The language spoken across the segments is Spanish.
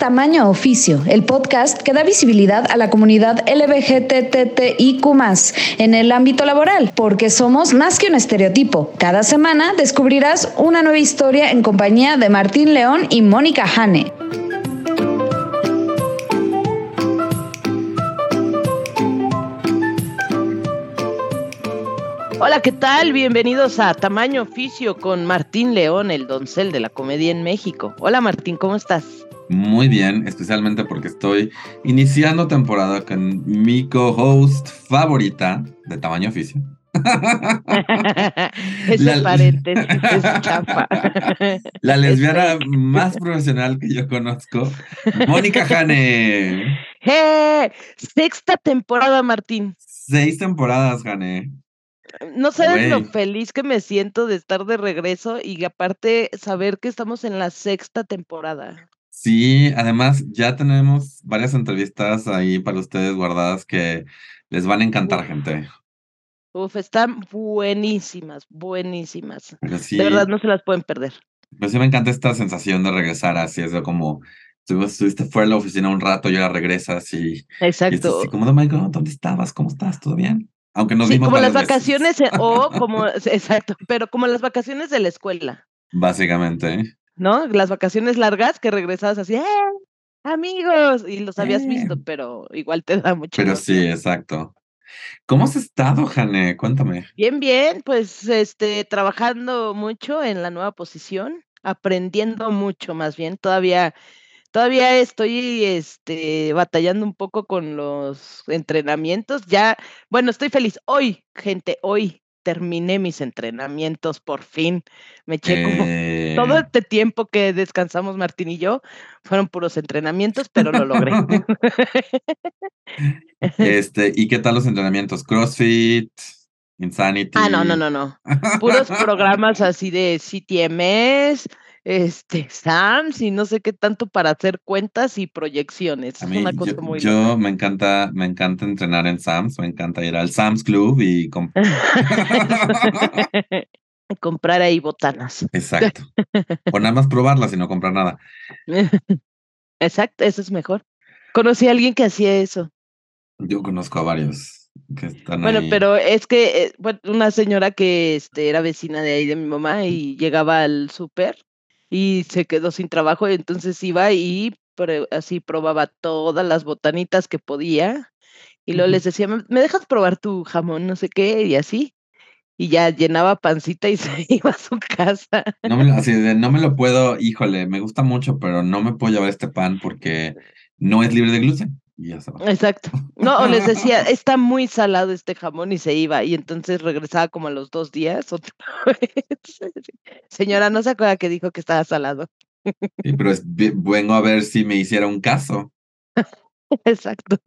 Tamaño Oficio, el podcast que da visibilidad a la comunidad LBGTTIQ en el ámbito laboral, porque somos más que un estereotipo. Cada semana descubrirás una nueva historia en compañía de Martín León y Mónica Hane. Hola, ¿qué tal? Bienvenidos a Tamaño Oficio con Martín León, el doncel de la comedia en México. Hola Martín, ¿cómo estás? Muy bien, especialmente porque estoy iniciando temporada con mi co-host favorita de Tamaño Oficio. Ese la, paréntesis es chapa. La lesbiana más profesional que yo conozco, Mónica Jane. ¡Eh! Sexta temporada, Martín. Seis temporadas, Jane. No sabes lo feliz que me siento de estar de regreso y aparte saber que estamos en la sexta temporada. Sí, además ya tenemos varias entrevistas ahí para ustedes guardadas que les van a encantar, gente. Uf, están buenísimas, buenísimas. de verdad no se las pueden perder. Pero sí me encanta esta sensación de regresar así, es de como estuviste fuera de la oficina un rato y ahora regresas y... Exacto. Y como, oh my God, ¿dónde estabas? ¿Cómo estás? ¿Todo bien? Aunque nos sí, vimos como las vacaciones o como exacto, pero como las vacaciones de la escuela. Básicamente. ¿No? Las vacaciones largas que regresabas así, ¡eh! Amigos, y los habías visto, eh. pero igual te da mucho. Pero sí, exacto. ¿Cómo has estado, Jane? Cuéntame. Bien, bien, pues este, trabajando mucho en la nueva posición, aprendiendo mucho más bien. Todavía Todavía estoy este, batallando un poco con los entrenamientos. Ya, bueno, estoy feliz. Hoy, gente, hoy terminé mis entrenamientos por fin. Me eché como todo eh. este tiempo que descansamos Martín y yo, fueron puros entrenamientos, pero lo logré. este, ¿y qué tal los entrenamientos? CrossFit, Insanity. Ah, no, no, no, no. Puros programas así de CTMS, este, SAMS y no sé qué tanto para hacer cuentas y proyecciones. es una cosa yo, muy Yo me encanta, me encanta entrenar en SAMS, me encanta ir al SAMS Club y comprar ahí botanas. Exacto. O nada más probarlas y no comprar nada. Exacto, eso es mejor. Conocí a alguien que hacía eso. Yo conozco a varios que están bueno, pero es que eh, bueno, una señora que este, era vecina de ahí de mi mamá y llegaba al súper y se quedó sin trabajo, y entonces iba y así probaba todas las botanitas que podía, y luego les decía, ¿me dejas probar tu jamón? No sé qué, y así. Y ya llenaba pancita y se iba a su casa. No me, así no me lo puedo, híjole, me gusta mucho, pero no me puedo llevar este pan porque no es libre de gluten. Exacto. No, o les decía, está muy salado este jamón y se iba. Y entonces regresaba como a los dos días otra vez. Señora, ¿no se acuerda que dijo que estaba salado? Sí, pero es bueno a ver si me hiciera un caso. Exacto.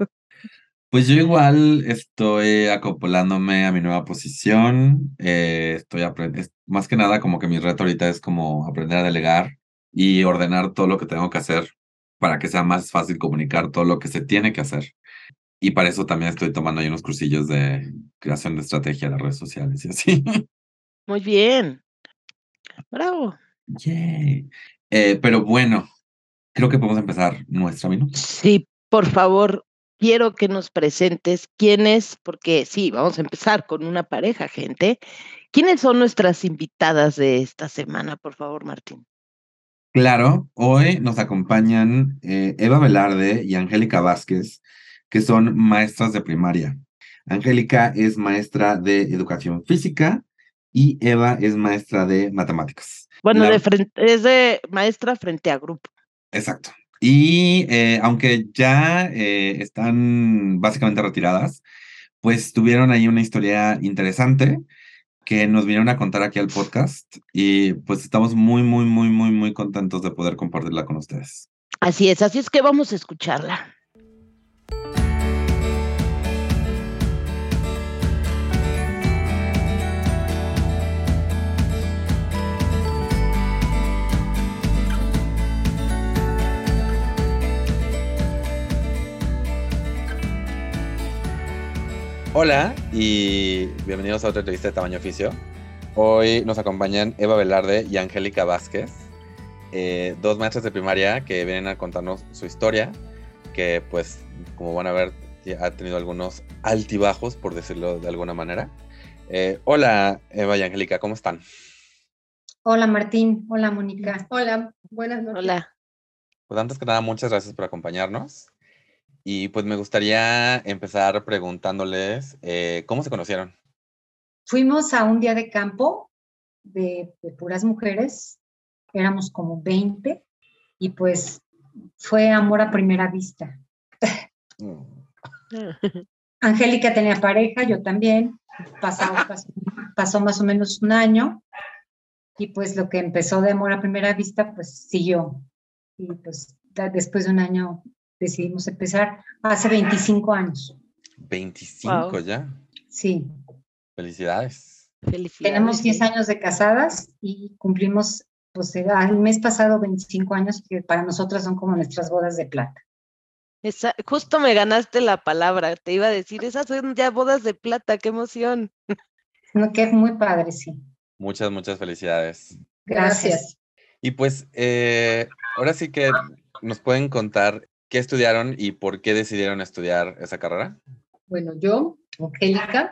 Pues yo igual estoy acoplándome a mi nueva posición. Eh, estoy aprendiendo, más que nada como que mi reto ahorita es como aprender a delegar y ordenar todo lo que tengo que hacer para que sea más fácil comunicar todo lo que se tiene que hacer. Y para eso también estoy tomando ahí unos cursillos de creación de estrategia de las redes sociales y así. Muy bien. Bravo. Yay. Eh, pero bueno, creo que podemos empezar nuestra minuto. Sí, por favor, quiero que nos presentes quiénes, porque sí, vamos a empezar con una pareja, gente. ¿Quiénes son nuestras invitadas de esta semana, por favor, Martín? Claro, hoy nos acompañan eh, Eva Velarde y Angélica Vázquez, que son maestras de primaria. Angélica es maestra de educación física y Eva es maestra de matemáticas. Bueno, de frente, es de maestra frente a grupo. Exacto. Y eh, aunque ya eh, están básicamente retiradas, pues tuvieron ahí una historia interesante que nos vinieron a contar aquí al podcast y pues estamos muy, muy, muy, muy, muy contentos de poder compartirla con ustedes. Así es, así es que vamos a escucharla. Hola y bienvenidos a otra entrevista de Tamaño Oficio. Hoy nos acompañan Eva Velarde y Angélica Vázquez. eh, dos maestras de primaria que vienen a contarnos su historia, que pues como van a ver ha tenido algunos altibajos, por decirlo de alguna manera. Eh, hola Eva y Angélica, ¿cómo están? Hola Martín, hola Mónica. Hola, buenas noches. Hola. Pues antes que nada, muchas gracias por acompañarnos. Y pues me gustaría empezar preguntándoles, eh, ¿cómo se conocieron? Fuimos a un día de campo de, de puras mujeres, éramos como 20 y pues fue amor a primera vista. Angélica tenía pareja, yo también, pasó, pasó, pasó más o menos un año y pues lo que empezó de amor a primera vista pues siguió y pues después de un año decidimos empezar hace 25 años. 25 Wow. ya. Sí, Felicidades. Felicidades. tenemos 10 sí. años de casadas y cumplimos pues el el mes pasado 25 años que para nosotras son como nuestras bodas de plata. Esa- justo me ganaste la palabra. Te iba a decir, esas son ya bodas de plata, qué emoción. No, que es muy padre, sí. Muchas, muchas felicidades. Gracias. Y pues eh, ahora sí que nos pueden contar qué estudiaron y por qué decidieron estudiar esa carrera. Bueno, yo, Angélica,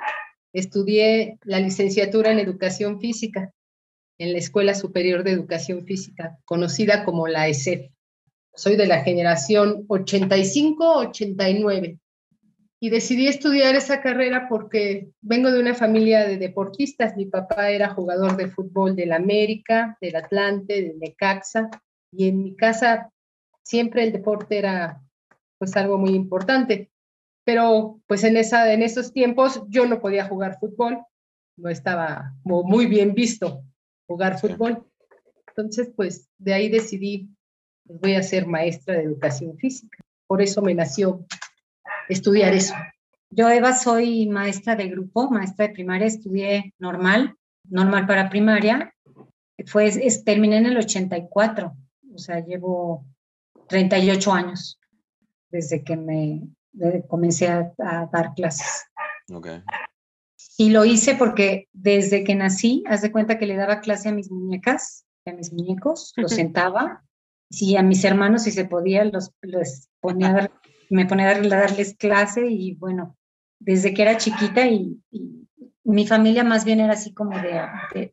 estudié la licenciatura en Educación Física en la Escuela Superior de Educación Física, conocida como la ESEF. Soy de la generación 85-89 y decidí estudiar esa carrera porque vengo de una familia de deportistas. Mi papá era jugador de fútbol del América, del Atlante, del Necaxa y en mi casa siempre el deporte era pues algo muy importante pero pues en, esa, en esos tiempos yo no podía jugar fútbol, no estaba muy bien visto jugar fútbol. Entonces, pues de ahí decidí, pues, voy a ser maestra de educación física. Por eso me nació estudiar eso. Yo, Eva, soy maestra de grupo, maestra de primaria, estudié normal, normal para primaria. Fue, es- terminé en el 84, o sea, llevo 38 años desde que me de- comencé a, a dar clases. Ok. Y lo hice porque desde que nací, haz de cuenta que le daba clase a mis muñecas, a mis muñecos, los sentaba, y a mis hermanos, si se podía, los, los ponía a dar- me ponía a dar- a darles clase y bueno, desde que era chiquita y, y mi familia más bien era así como de, de-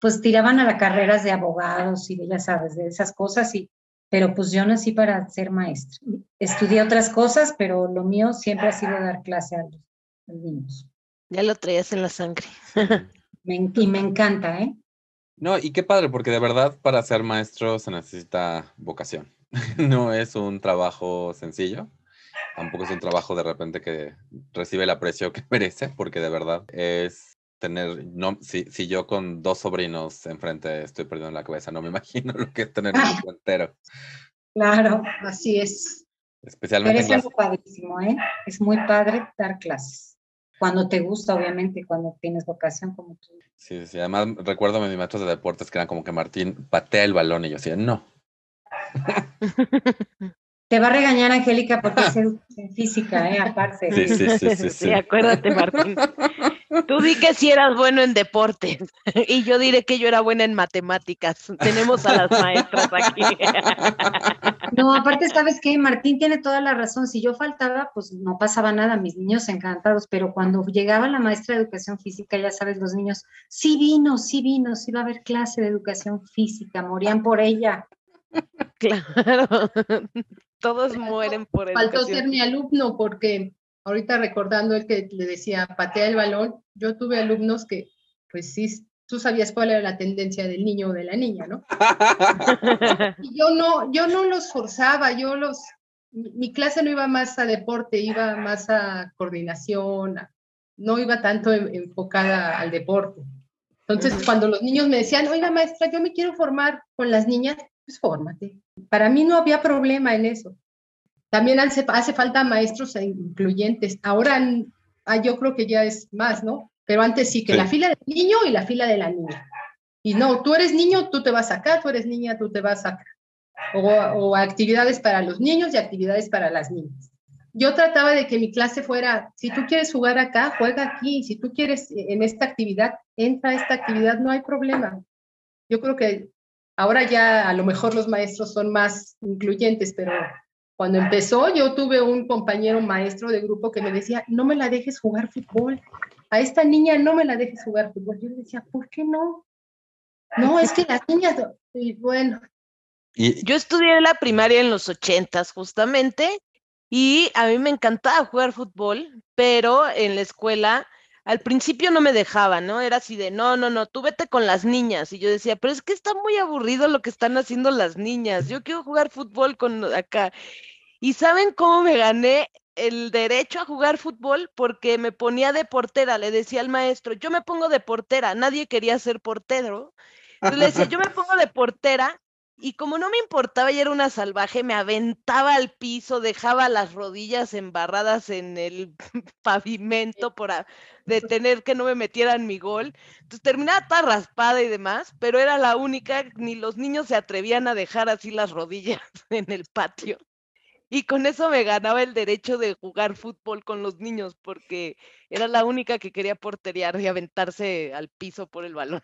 pues tiraban a las carreras de abogados y de, ya sabes, de esas cosas y pero pues yo nací para ser maestra. Estudié otras cosas, pero lo mío siempre ha sido dar clase a los, niños. Ya lo traías en la sangre. Me y me encanta, ¿eh? No, y qué padre, porque de verdad para ser maestro se necesita vocación. No es un trabajo sencillo. Tampoco es un trabajo de repente que recibe el aprecio que merece, porque de verdad es tener, no, si, si yo con dos sobrinos enfrente estoy perdiendo la cabeza, no me imagino lo que es tener un grupo entero. Claro, Así es. pero Especialmente en es algo padrísimo, ¿eh? Es muy padre dar clases. Cuando te gusta, obviamente, cuando tienes vocación como tú. Sí, sí, además recuerdo a mis maestros de deportes que eran como que Martín patea el balón y yo decía, no. Te va a regañar Angélica porque es educación física, ¿eh? Aparte. Sí, sí, sí, sí, sí. acuérdate, Martín. Tú di que si eras bueno en deporte y yo diré que yo era buena en matemáticas. Tenemos a las maestras aquí. No, aparte, ¿sabes qué? Martín tiene toda la razón. Si yo faltaba, pues no pasaba nada, mis niños encantados, pero cuando llegaba la maestra de educación física, ya sabes, los niños, sí vino, sí vino, sí va a haber clase de educación física, morían por ella. Claro. Todos mueren por Faltó ser mi alumno porque ahorita recordando el que le decía patea el balón, yo tuve alumnos que, pues sí, tú sabías cuál era la tendencia del niño o de la niña, ¿no? Y yo no, yo no los forzaba, yo los, mi, clase no iba más a deporte, iba más a coordinación, no iba tanto en- enfocada al deporte. Entonces, cuando los niños me decían, oiga maestra, yo me quiero formar con las niñas, pues fórmate. Para mí no había problema en eso. También hace, hace falta maestros e incluyentes. Ahora ah, yo creo que ya es más, ¿no? Pero antes sí, que Sí. la fila del niño y la fila de la niña. Y no, tú eres niño, tú te vas acá, tú eres niña, tú te vas acá. O, o actividades para los niños y actividades para las niñas. Yo trataba de que mi clase fuera, si tú quieres jugar acá, juega aquí. Si tú quieres eh, en esta actividad, entra a esta actividad, no hay problema. Yo creo que Ahora ya a lo mejor los maestros son más incluyentes, pero cuando empezó yo tuve un compañero maestro de grupo que me decía, no me la dejes jugar fútbol, a esta niña no me la dejes jugar fútbol. Yo le decía, ¿por qué no? No, es que las niñas, y bueno. Yo estudié la primaria en los ochentas justamente y a mí me encantaba jugar fútbol, pero en la escuela al principio no me dejaban, ¿no? Era así de, no, no, no, tú vete con las niñas. Y yo decía, pero es que está muy aburrido lo que están haciendo las niñas. Yo quiero jugar fútbol con acá. ¿Y saben cómo me gané el derecho a jugar fútbol? Porque me ponía de portera, le decía al maestro, yo me pongo de portera, nadie quería ser portero. Entonces le decía, yo me pongo de portera y como no me importaba y era una salvaje, me aventaba al piso, dejaba las rodillas embarradas en el pavimento por de tener que no me metieran mi gol. Entonces terminaba toda raspada y demás, pero era la única, ni los niños se atrevían a dejar así las rodillas en el patio. Y con eso me ganaba el derecho de jugar fútbol con los niños, porque era la única que quería porteriar y aventarse al piso por el balón.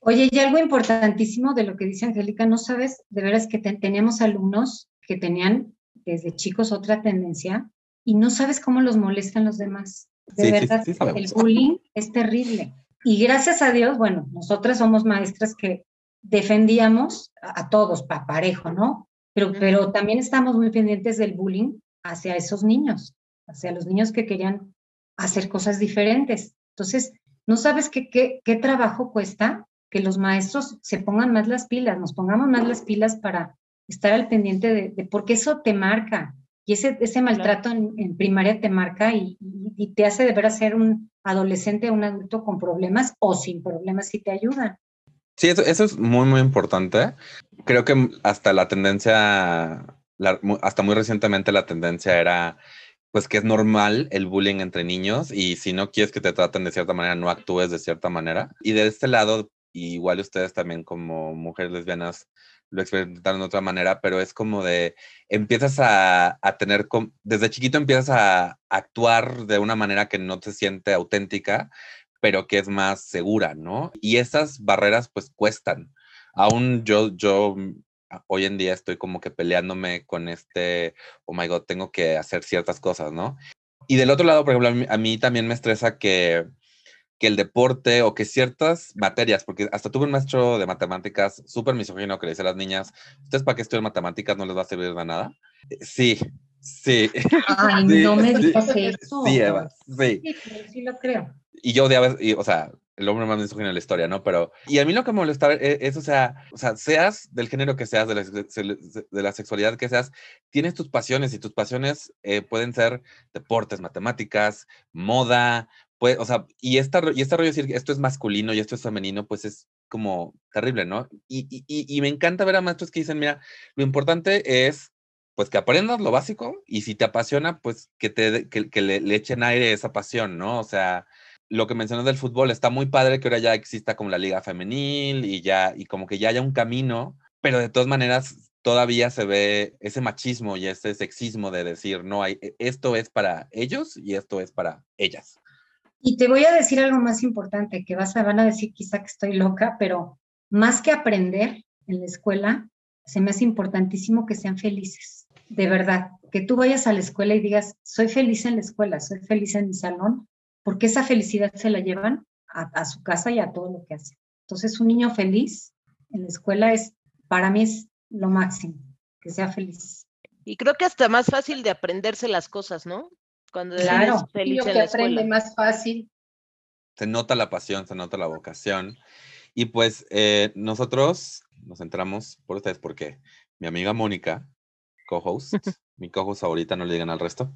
Oye, y algo importantísimo de lo que dice Angélica, no sabes, de veras que teníamos alumnos que tenían desde chicos otra tendencia y no sabes cómo los molestan los demás. De verdad, el bullying es terrible. Y gracias a Dios, bueno, nosotras somos maestras que defendíamos a, todos, para parejo, ¿no? Pero, pero también estamos muy pendientes del bullying hacia esos niños, hacia los niños que querían hacer cosas diferentes. Entonces, no sabes qué, qué, qué trabajo cuesta que los maestros se pongan más las pilas, nos pongamos más las pilas para estar al pendiente de, porque eso te marca. Y ese, ese maltrato en, primaria te marca y, te hace deber ser un adolescente o un adulto con problemas o sin problemas si te ayudan. Sí, eso, eso, es muy, muy importante. Creo que hasta la tendencia, hasta muy recientemente la tendencia era pues que es normal el bullying entre niños y si no quieres que te traten de cierta manera, no actúes de cierta manera. Y de este lado, igual ustedes también como mujeres lesbianas lo experimentaron de otra manera, pero es como de, empiezas a, tener, desde chiquito empiezas a actuar de una manera que no te siente auténtica, pero que es más segura, ¿no? Y esas barreras pues cuestan. Aún yo, yo hoy en día estoy como que peleándome con este, oh my god, tengo que hacer ciertas cosas, ¿no? Y del otro lado, por ejemplo, a mí también me estresa que que el deporte o que ciertas materias, porque hasta tuve un maestro de matemáticas súper misógino que le dice a las niñas, ¿ustedes para qué estudian matemáticas no les va a servir de nada? Eh, sí, sí. Ay, no me digas eso. Sí, Eva, sí. Sí, lo creo. Y yo odiaba, y, o sea, el hombre más misógino de la historia, ¿no? Pero, y a mí lo que me molesta es, o, sea, o sea, seas del género que seas, de la, de la sexualidad que seas, tienes tus pasiones y tus pasiones eh, pueden ser deportes, matemáticas, moda, pues, o sea, y esta, y esta rollo de decir esto es masculino y esto es femenino, pues es como terrible, ¿no? Y, y, y, me encanta ver a maestros que dicen, mira, lo importante es, pues, que aprendas lo básico y si te apasiona, pues, que, te, que, que le, echen aire esa pasión, ¿no? O sea, lo que mencionas del fútbol, está muy padre que ahora ya exista como la liga femenil y ya, y como que ya haya un camino, pero de todas maneras todavía se ve ese machismo y ese sexismo de decir, no, hay, e, esto es para ellos y esto es para ellas. Y te voy a decir algo más importante, que vas a, van a decir quizá que estoy loca, pero más que aprender en la escuela, se me hace importantísimo que sean felices, de verdad, que tú vayas a la escuela y digas, soy feliz en la escuela, soy feliz en mi salón, porque esa felicidad se la llevan a, su casa y a todo lo que hacen. Entonces, un niño feliz en la escuela es, para mí es lo máximo, que sea feliz. Y creo que hasta más fácil de aprenderse las cosas, ¿no? Cuando claro, feliz que aprende más fácil. Se nota la pasión, se nota la vocación. Y pues eh, nosotros nos centramos por ustedes porque mi amiga Mónica, co-host, mi co-host favorita, no le digan al resto,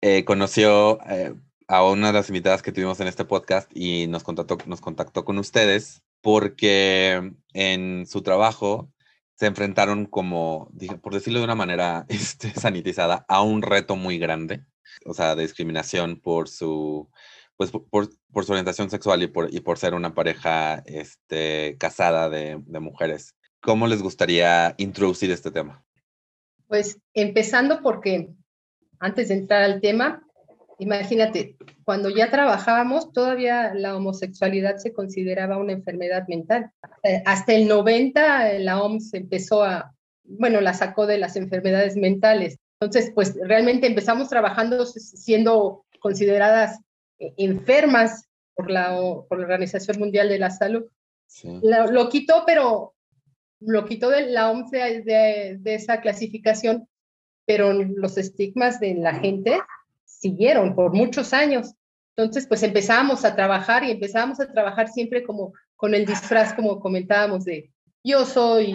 eh, conoció eh, a una de las invitadas que tuvimos en este podcast y nos contactó, nos contactó con ustedes porque en su trabajo se enfrentaron como, por decirlo de una manera este, sanitizada, a un reto muy grande o sea, de discriminación por su, pues, por, por, su orientación sexual y por, y por ser una pareja este, casada de, de mujeres. ¿Cómo les gustaría introducir este tema? Pues empezando porque antes de entrar al tema, imagínate, cuando ya trabajábamos, todavía la homosexualidad se consideraba una enfermedad mental. Eh, hasta el 90 la OMS empezó a, bueno, la sacó de las enfermedades mentales. Entonces, pues realmente empezamos trabajando siendo consideradas eh, enfermas por la, por la Organización Mundial de la Salud. Lo, quitó, pero lo quitó de la OMS de, de esa clasificación, pero los estigmas de la gente siguieron por muchos años. Entonces, pues empezamos a trabajar y empezamos a trabajar siempre como con el disfraz, como comentábamos, de yo soy,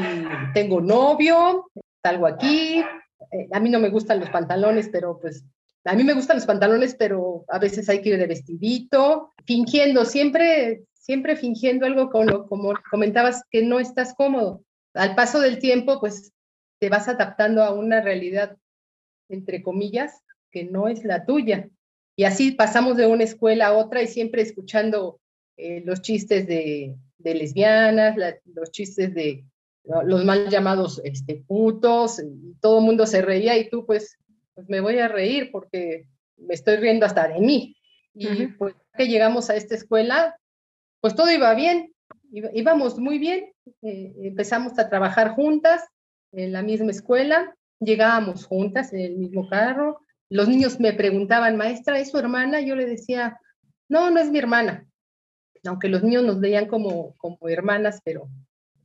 tengo novio, salgo aquí, eh, a mí no me gustan los pantalones, pero pues a mí me gustan los pantalones, pero a veces hay que ir de vestidito, fingiendo, siempre, siempre fingiendo algo como, como comentabas que no estás cómodo. Al paso del tiempo, pues te vas adaptando a una realidad, entre comillas, que no es la tuya. Y así pasamos de una escuela a otra y siempre escuchando eh, los chistes de, de lesbianas, los chistes de los mal llamados este, putos, todo el mundo se reía y tú pues, pues me voy a reír porque me estoy riendo hasta de mí. Y pues que llegamos a esta escuela, pues todo iba bien, íbamos muy bien, eh, empezamos a trabajar juntas en la misma escuela, llegábamos juntas en el mismo carro, los niños me preguntaban, maestra, ¿es su hermana? Yo le decía, no, no es mi hermana. Aunque los niños nos veían como, como hermanas, pero,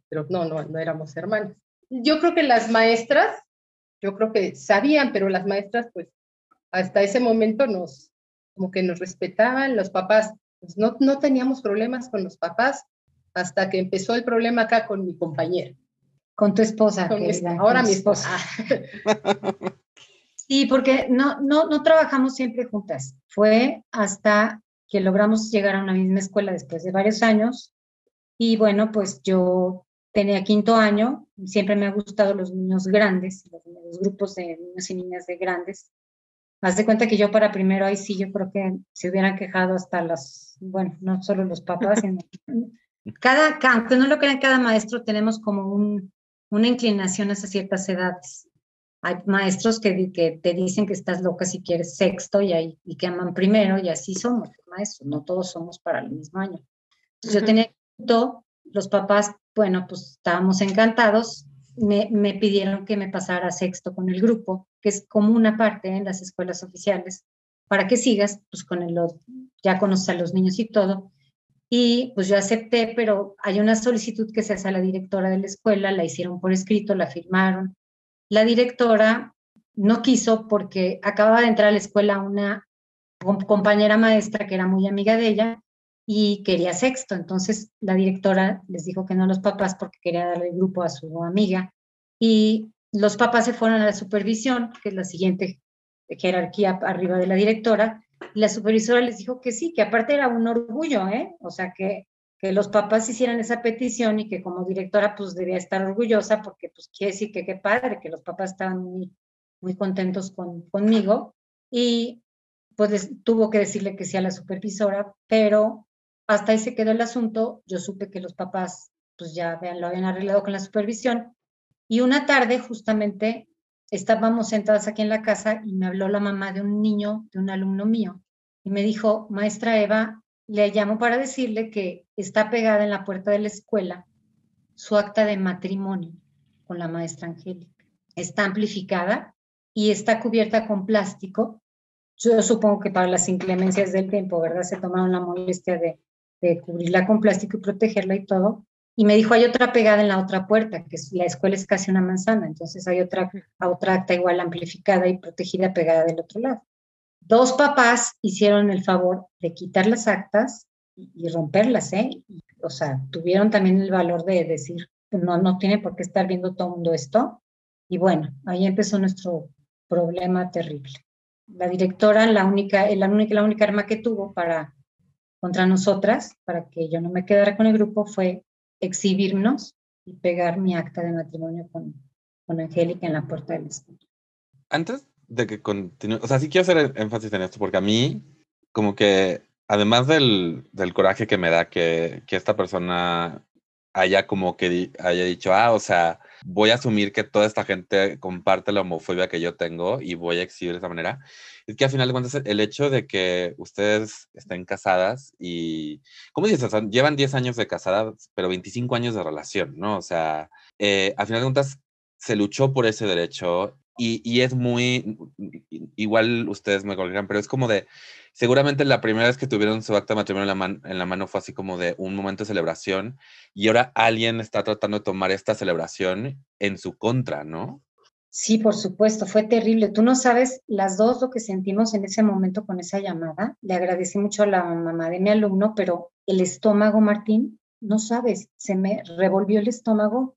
pero no, no, no éramos hermanas. Yo creo que las maestras, yo creo que sabían, pero las maestras, pues, hasta ese momento nos, como que nos respetaban, los papás, pues no, no teníamos problemas con los papás hasta que empezó el problema acá con mi compañera. Con tu esposa. ahora mi esposa. Sí, porque no, no, no trabajamos siempre juntas. Fue hasta que logramos llegar a una misma escuela después de varios años. Y bueno, pues yo tenía quinto año, siempre me han gustado los niños grandes, los, grupos de niños y niñas de grandes. Haz de cuenta que yo para primero, ahí sí, yo creo que se hubieran quejado hasta los, bueno, no solo los papás, sino cada, aunque no lo crean, cada maestro tenemos como un, una inclinación hacia ciertas edades. Hay maestros que, que te dicen que estás loca si quieres sexto y, hay, y que aman primero, y así somos maestros, no todos somos para el mismo año. Entonces, yo tenía quinto, los papás, bueno, pues estábamos encantados, me, pidieron que me pasara sexto con el grupo, que es como una parte en las escuelas oficiales, para que sigas, pues con el, ya conoces a los niños y todo. Y pues yo acepté, pero hay una solicitud que se hace a la directora de la escuela, la hicieron por escrito, la firmaron, la directora no quiso porque acababa de entrar a la escuela una compañera maestra que era muy amiga de ella y quería sexto. Entonces la directora les dijo que no a los papás porque quería darle el grupo a su amiga. Y los papás se fueron a la supervisión, que es la siguiente jerarquía arriba de la directora. Y la supervisora les dijo que sí, que aparte era un orgullo, ¿eh? O sea, que que los papás hicieran esa petición y que como directora pues debía estar orgullosa porque pues quiere decir que qué padre, que los papás estaban muy, muy contentos con, conmigo y pues tuvo que decirle que sí a la supervisora, pero hasta ahí se quedó el asunto, yo supe que los papás pues ya lo habían arreglado con la supervisión y una tarde justamente estábamos sentadas aquí en la casa y me habló la mamá de un niño, de un alumno mío y me dijo, maestra Eva, le llamo para decirle que está pegada en la puerta de la escuela su acta de matrimonio con la maestra Angélica. Está amplificada y está cubierta con plástico. Yo supongo que para las inclemencias del tiempo, ¿verdad? Se tomaron la molestia de, cubrirla con plástico y protegerla y todo. Y me dijo, hay otra pegada en la otra puerta, que la escuela es casi una manzana, entonces hay otra, otra acta igual amplificada y protegida pegada del otro lado dos papás hicieron el favor de quitar las actas y, romperlas, ¿eh? o sea, tuvieron también el valor de decir, no, no tiene por qué estar viendo todo el mundo esto. Y bueno, ahí empezó nuestro problema terrible. La directora, la única, la única, la única arma que tuvo para contra nosotras, para que yo no me quedara con el grupo, fue exhibirnos y pegar mi acta de matrimonio con, con Angélica en la puerta del escuela. Antes de que continúe, o sea, sí quiero hacer énfasis en esto, porque a mí, como que, además del, del coraje que me da que, que esta persona haya como que haya dicho, ah, o sea, voy a asumir que toda esta gente comparte la homofobia que yo tengo y voy a exhibir de esa manera. Es que al final de cuentas el hecho de que ustedes estén casadas y, ¿cómo dices? llevan 10 años de casadas, pero 25 años de relación, ¿no? O sea, eh, al final de cuentas se luchó por ese derecho y, es muy, igual ustedes me colgarán, pero es como de, seguramente la primera vez que tuvieron su acta de matrimonio en la, en la mano fue así como de un momento de celebración y ahora alguien está tratando de tomar esta celebración en su contra, ¿no? Sí, por supuesto, fue terrible. Tú no sabes las dos lo que sentimos en ese momento con esa llamada. Le agradecí mucho a la mamá de mi alumno, pero el estómago, Martín, no sabes, se me revolvió el estómago.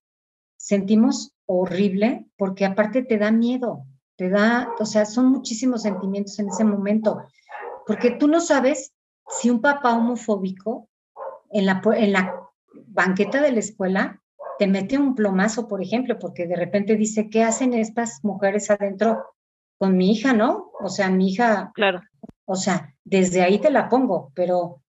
Sentimos horrible porque aparte te da miedo, te da, o sea, son muchísimos sentimientos en ese momento porque tú no sabes si un papá homofóbico en la, en la banqueta de la escuela te mete un plomazo, por ejemplo, porque de repente dice, ¿qué hacen estas mujeres adentro con mi hija, no? O sea, mi hija, claro. O sea, desde ahí te la pongo, pero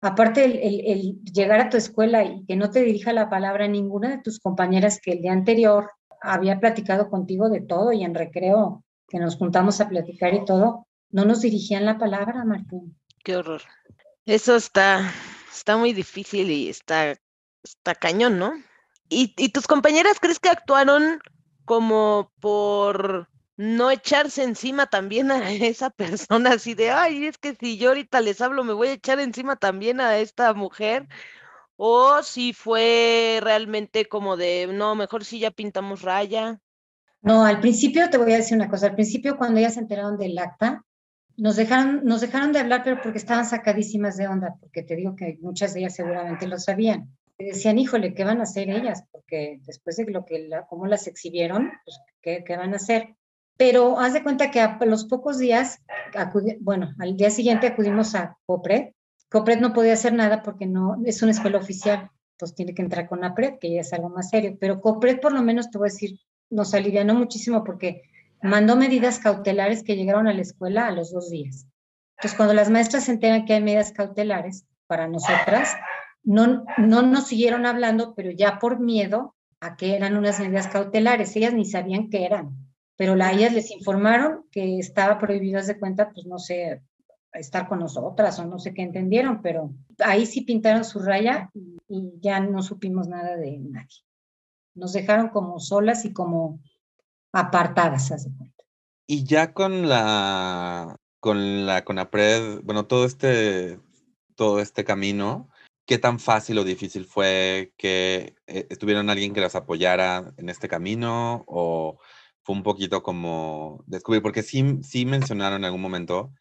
aparte el, el, llegar a tu escuela y que no te dirija la palabra ninguna de tus compañeras que el día anterior había platicado contigo de todo y en recreo que nos juntamos a platicar y todo, no nos dirigían la palabra, Martín. Qué horror. Eso está, está muy difícil y está, está cañón, ¿no? ¿Y, ¿Y tus compañeras crees que actuaron como por no echarse encima también a esa persona, así de, ay, es que si yo ahorita les hablo, me voy a echar encima también a esta mujer, o si fue realmente como de, no, mejor si ya pintamos raya. No, al principio te voy a decir una cosa, al principio cuando ya se enteraron del acta, nos dejaron, nos dejaron de hablar, pero porque estaban sacadísimas de onda, porque te digo que muchas de ellas seguramente lo sabían. decían, híjole, ¿qué van a hacer ellas? Porque después de lo que cómo las exhibieron, pues, ¿qué, ¿qué, van a hacer? Pero haz de cuenta que a los pocos días, bueno, al día siguiente acudimos a COPRED. COPRED no podía hacer nada porque no es una escuela oficial, pues tiene que entrar con APRED, que ya es algo más serio. Pero COPRED, por lo menos, te voy a decir, nos alivianó muchísimo porque mandó medidas cautelares que llegaron a la escuela a los dos días. Entonces, cuando las maestras se enteran que hay medidas cautelares para nosotras, no, no nos siguieron hablando, pero ya por miedo a que eran unas medidas cautelares. Ellas ni sabían qué eran, pero la, ellas les informaron que estaba prohibido, de cuenta, pues no sé, estar con nosotras o no sé qué entendieron, pero ahí sí pintaron su raya y, ya no supimos nada de nadie. Nos dejaron como solas y como apartadas, hace cuenta. Y ya con la con la CONAPRED, bueno, todo este todo este camino, ¿qué tan fácil o difícil fue que eh, tuvieron alguien que las apoyara en este camino o fue un poquito como descubrir porque sí sí mencionaron en algún momento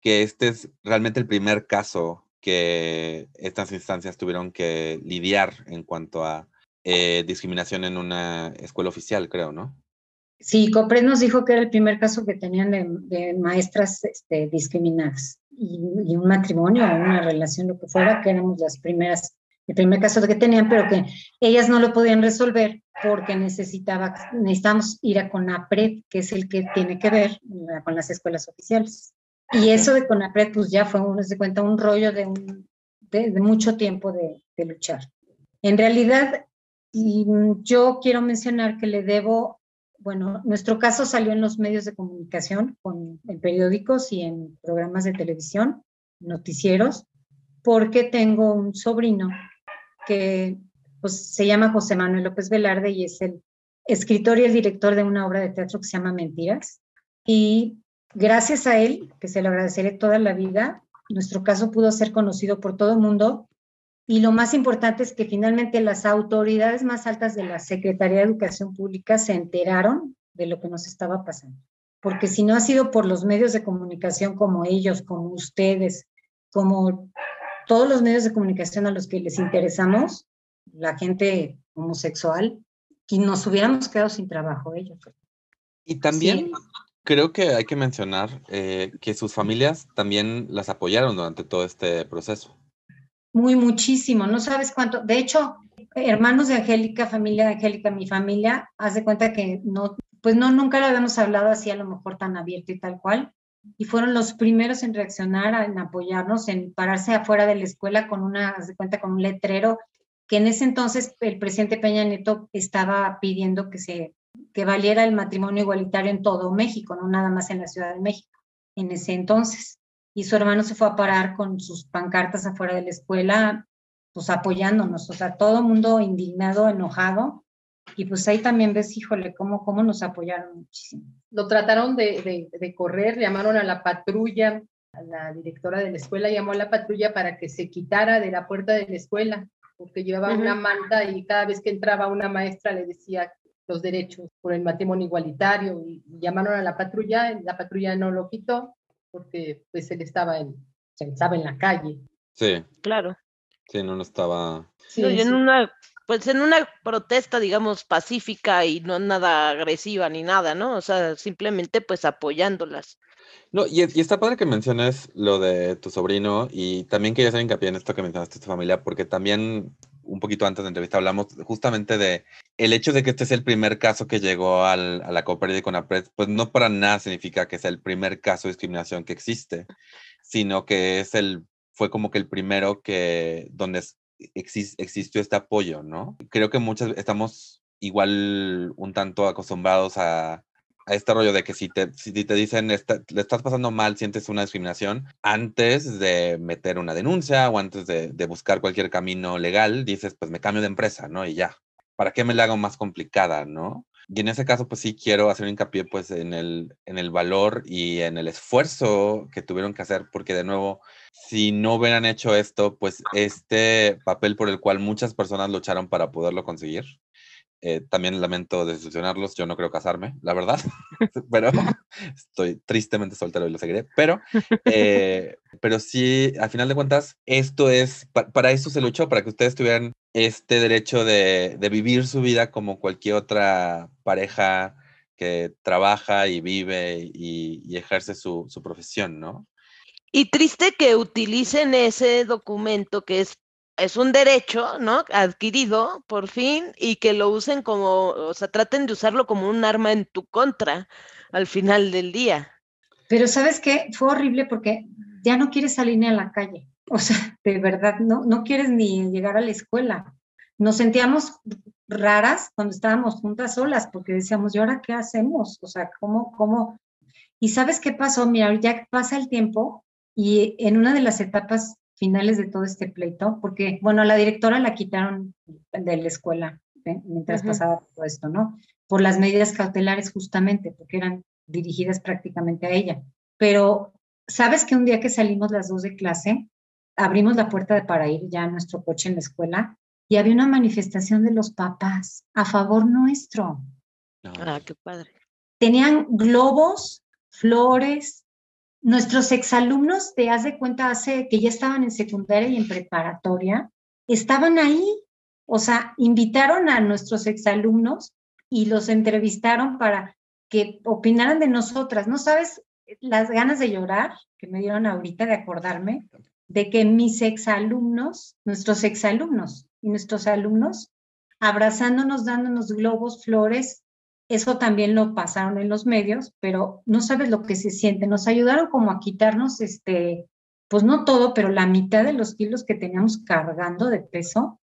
que este es realmente el primer caso que estas instancias tuvieron que lidiar en cuanto a eh, discriminación en una escuela oficial, creo, ¿no? Sí, COPRED nos dijo que era el primer caso que tenían de, maestras este, discriminadas y, un matrimonio o una relación, lo que fuera, que éramos las primeras, el primer caso que tenían, pero que ellas no lo podían resolver porque necesitaba, necesitamos ir a CONAPRED, que es el que tiene que ver con las escuelas oficiales. Y eso de CONAPRED, pues ya fue, uno se cuenta, un rollo de, mucho tiempo de, luchar. En realidad, yo quiero mencionar que le debo bueno, nuestro caso salió en los medios de comunicación, en periódicos y en programas de televisión, noticieros, porque tengo un sobrino que pues, se llama José Manuel López Velarde y es el escritor y el director de una obra de teatro que se llama Mentiras. Y gracias a él, que se lo agradeceré toda la vida, nuestro caso pudo ser conocido por todo el mundo y lo más importante es que finalmente las autoridades más altas de la Secretaría de Educación Pública se enteraron de lo que nos estaba pasando. Porque si no ha sido por los medios de comunicación como ellos, como ustedes, como todos los medios de comunicación a los que les interesamos, la gente homosexual, que nos hubiéramos quedado sin trabajo ellos. Y también creo que hay que mencionar eh, que sus familias también las apoyaron durante todo este proceso. Muy, muchísimo. No sabes cuánto. De hecho, hermanos de Angélica, familia de Angélica, mi familia, haz de cuenta que no, pues no, nunca lo habíamos hablado así a lo mejor tan abierto y tal cual. Y fueron los primeros en reaccionar, en apoyarnos, en pararse afuera de la escuela con una, haz de cuenta, con un letrero que en ese entonces el presidente Peña Nieto estaba pidiendo que se que valiera el matrimonio igualitario en todo México, no nada más en la Ciudad de México, en ese entonces. Y su hermano se fue a parar con sus pancartas afuera de la escuela, pues apoyándonos, o sea, todo el mundo indignado, enojado, y pues ahí también ves, híjole, cómo, cómo nos apoyaron muchísimo. Lo trataron de, de, de correr, llamaron a la patrulla, a la directora de la escuela llamó a la patrulla para que se quitara de la puerta de la escuela, porque llevaba una manta y cada vez que entraba una maestra le decía los derechos por el matrimonio igualitario y, llamaron a la patrulla, la patrulla no lo quitó porque pues él estaba en, estaba en la calle. Sí. Claro. Sí, no, no estaba. Sí, en una, pues en una protesta, digamos, pacífica y no nada agresiva ni nada, ¿no? O sea, simplemente pues apoyándolas. No, y, y, está padre que menciones lo de tu sobrino y también quería hacer hincapié en esto que mencionaste tu familia, porque también un poquito antes de la entrevista hablamos justamente de el hecho de que este es el primer caso que llegó al, a la Cooperativa con APRED, pues no para nada significa que sea el primer caso de discriminación que existe, sino que es el, fue como que el primero que, donde exist, existió este apoyo, ¿no? Creo que muchas, estamos igual un tanto acostumbrados a, a este rollo de que si te, si te dicen le estás pasando mal, sientes una discriminación, antes de meter una denuncia o antes de, de, buscar cualquier camino legal, dices, pues me cambio de empresa, ¿no? Y ya. ¿Para qué me la hago más complicada, no? Y en ese caso, pues sí quiero hacer hincapié pues en el, en el valor y en el esfuerzo que tuvieron que hacer, porque de nuevo, si no hubieran hecho esto, pues este papel por el cual muchas personas lucharon para poderlo conseguir, eh, también lamento decepcionarlos, yo no creo casarme, la verdad, pero estoy tristemente soltero y lo seguiré, pero, eh, pero sí, al final de cuentas, esto es, pa para eso se luchó, para que ustedes tuvieran este derecho de, vivir su vida como cualquier otra pareja que trabaja y vive y, ejerce su profesión, ¿no? Y triste que utilicen ese documento que es es un derecho, ¿no? Adquirido por fin y que lo usen como, o sea, traten de usarlo como un arma en tu contra al final del día. Pero sabes qué, fue horrible porque ya no quieres salir ni a la calle, o sea, de verdad, no, no quieres ni llegar a la escuela. Nos sentíamos raras cuando estábamos juntas solas porque decíamos, ¿y ahora qué hacemos? O sea, ¿cómo, cómo? Y sabes qué pasó, mira, ya pasa el tiempo y en una de las etapas finales de todo este pleito, porque, bueno, la directora la quitaron de la escuela ¿eh? mientras uh -huh. pasaba todo esto, ¿no? Por las medidas cautelares justamente, porque eran dirigidas prácticamente a ella. Pero, ¿sabes que un día que salimos las dos de clase, abrimos la puerta para ir ya a nuestro coche en la escuela y había una manifestación de los papás a favor nuestro? Ah, qué padre. Tenían globos, flores, nuestros exalumnos, te haz de cuenta, hace que ya estaban en secundaria y en preparatoria, estaban ahí. O sea, invitaron a nuestros exalumnos y los entrevistaron para que opinaran de nosotras. ¿No sabes las ganas de llorar que me dieron ahorita de acordarme de que mis exalumnos, nuestros exalumnos y nuestros alumnos, abrazándonos, dándonos globos, flores, eso también lo pasaron en los medios, pero no sabes lo que se siente. Nos ayudaron como a quitarnos, este, pues no todo, pero la mitad de los kilos que teníamos cargando de peso.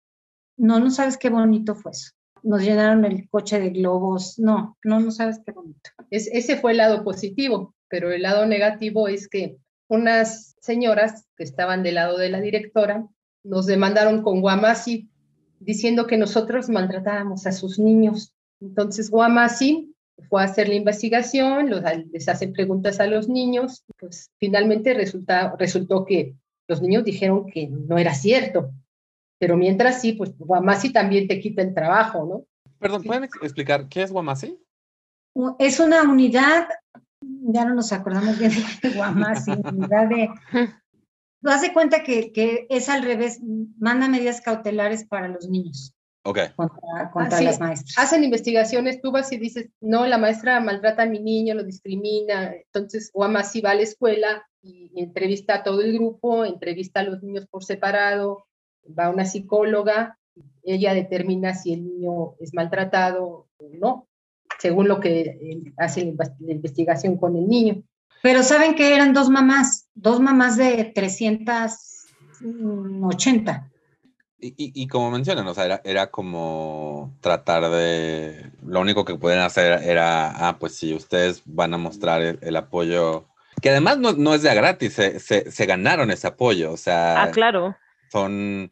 No, no sabes qué bonito fue eso. Nos llenaron el coche de globos. No, no, no sabes qué bonito. Es, ese fue el lado positivo, pero el lado negativo es que unas señoras que estaban del lado de la directora nos demandaron con Guamasi diciendo que nosotros maltratábamos a sus niños entonces, Guamasi fue a hacer la investigación, los, les hacen preguntas a los niños, pues finalmente resulta, resultó que los niños dijeron que no era cierto, pero mientras sí, pues Guamasi también te quita el trabajo, ¿no? Perdón, ¿pueden explicar qué es Guamasi? Es una unidad, ya no nos acordamos bien de Guamasi, unidad de... Tú hace cuenta que, que es al revés, manda medidas cautelares para los niños. Okay. Contra, contra Así, las maestras. Hacen investigaciones, tú vas y dices, no, la maestra maltrata a mi niño, lo discrimina. Entonces, Guama sí va a la escuela y entrevista a todo el grupo, entrevista a los niños por separado, va una psicóloga, ella determina si el niño es maltratado o no, según lo que hace la investigación con el niño. Pero saben que eran dos mamás, dos mamás de 380 Y, y, como mencionan, o sea, era, era, como tratar de, lo único que pueden hacer era, ah, pues si ustedes van a mostrar el, apoyo, que además no, no, es de gratis, se, se, se, ganaron ese apoyo, o sea, ah, claro. son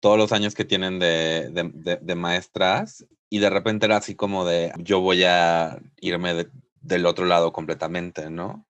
todos los años que tienen de, de, de, maestras y de repente era así como de, yo voy a irme del otro lado completamente, ¿no?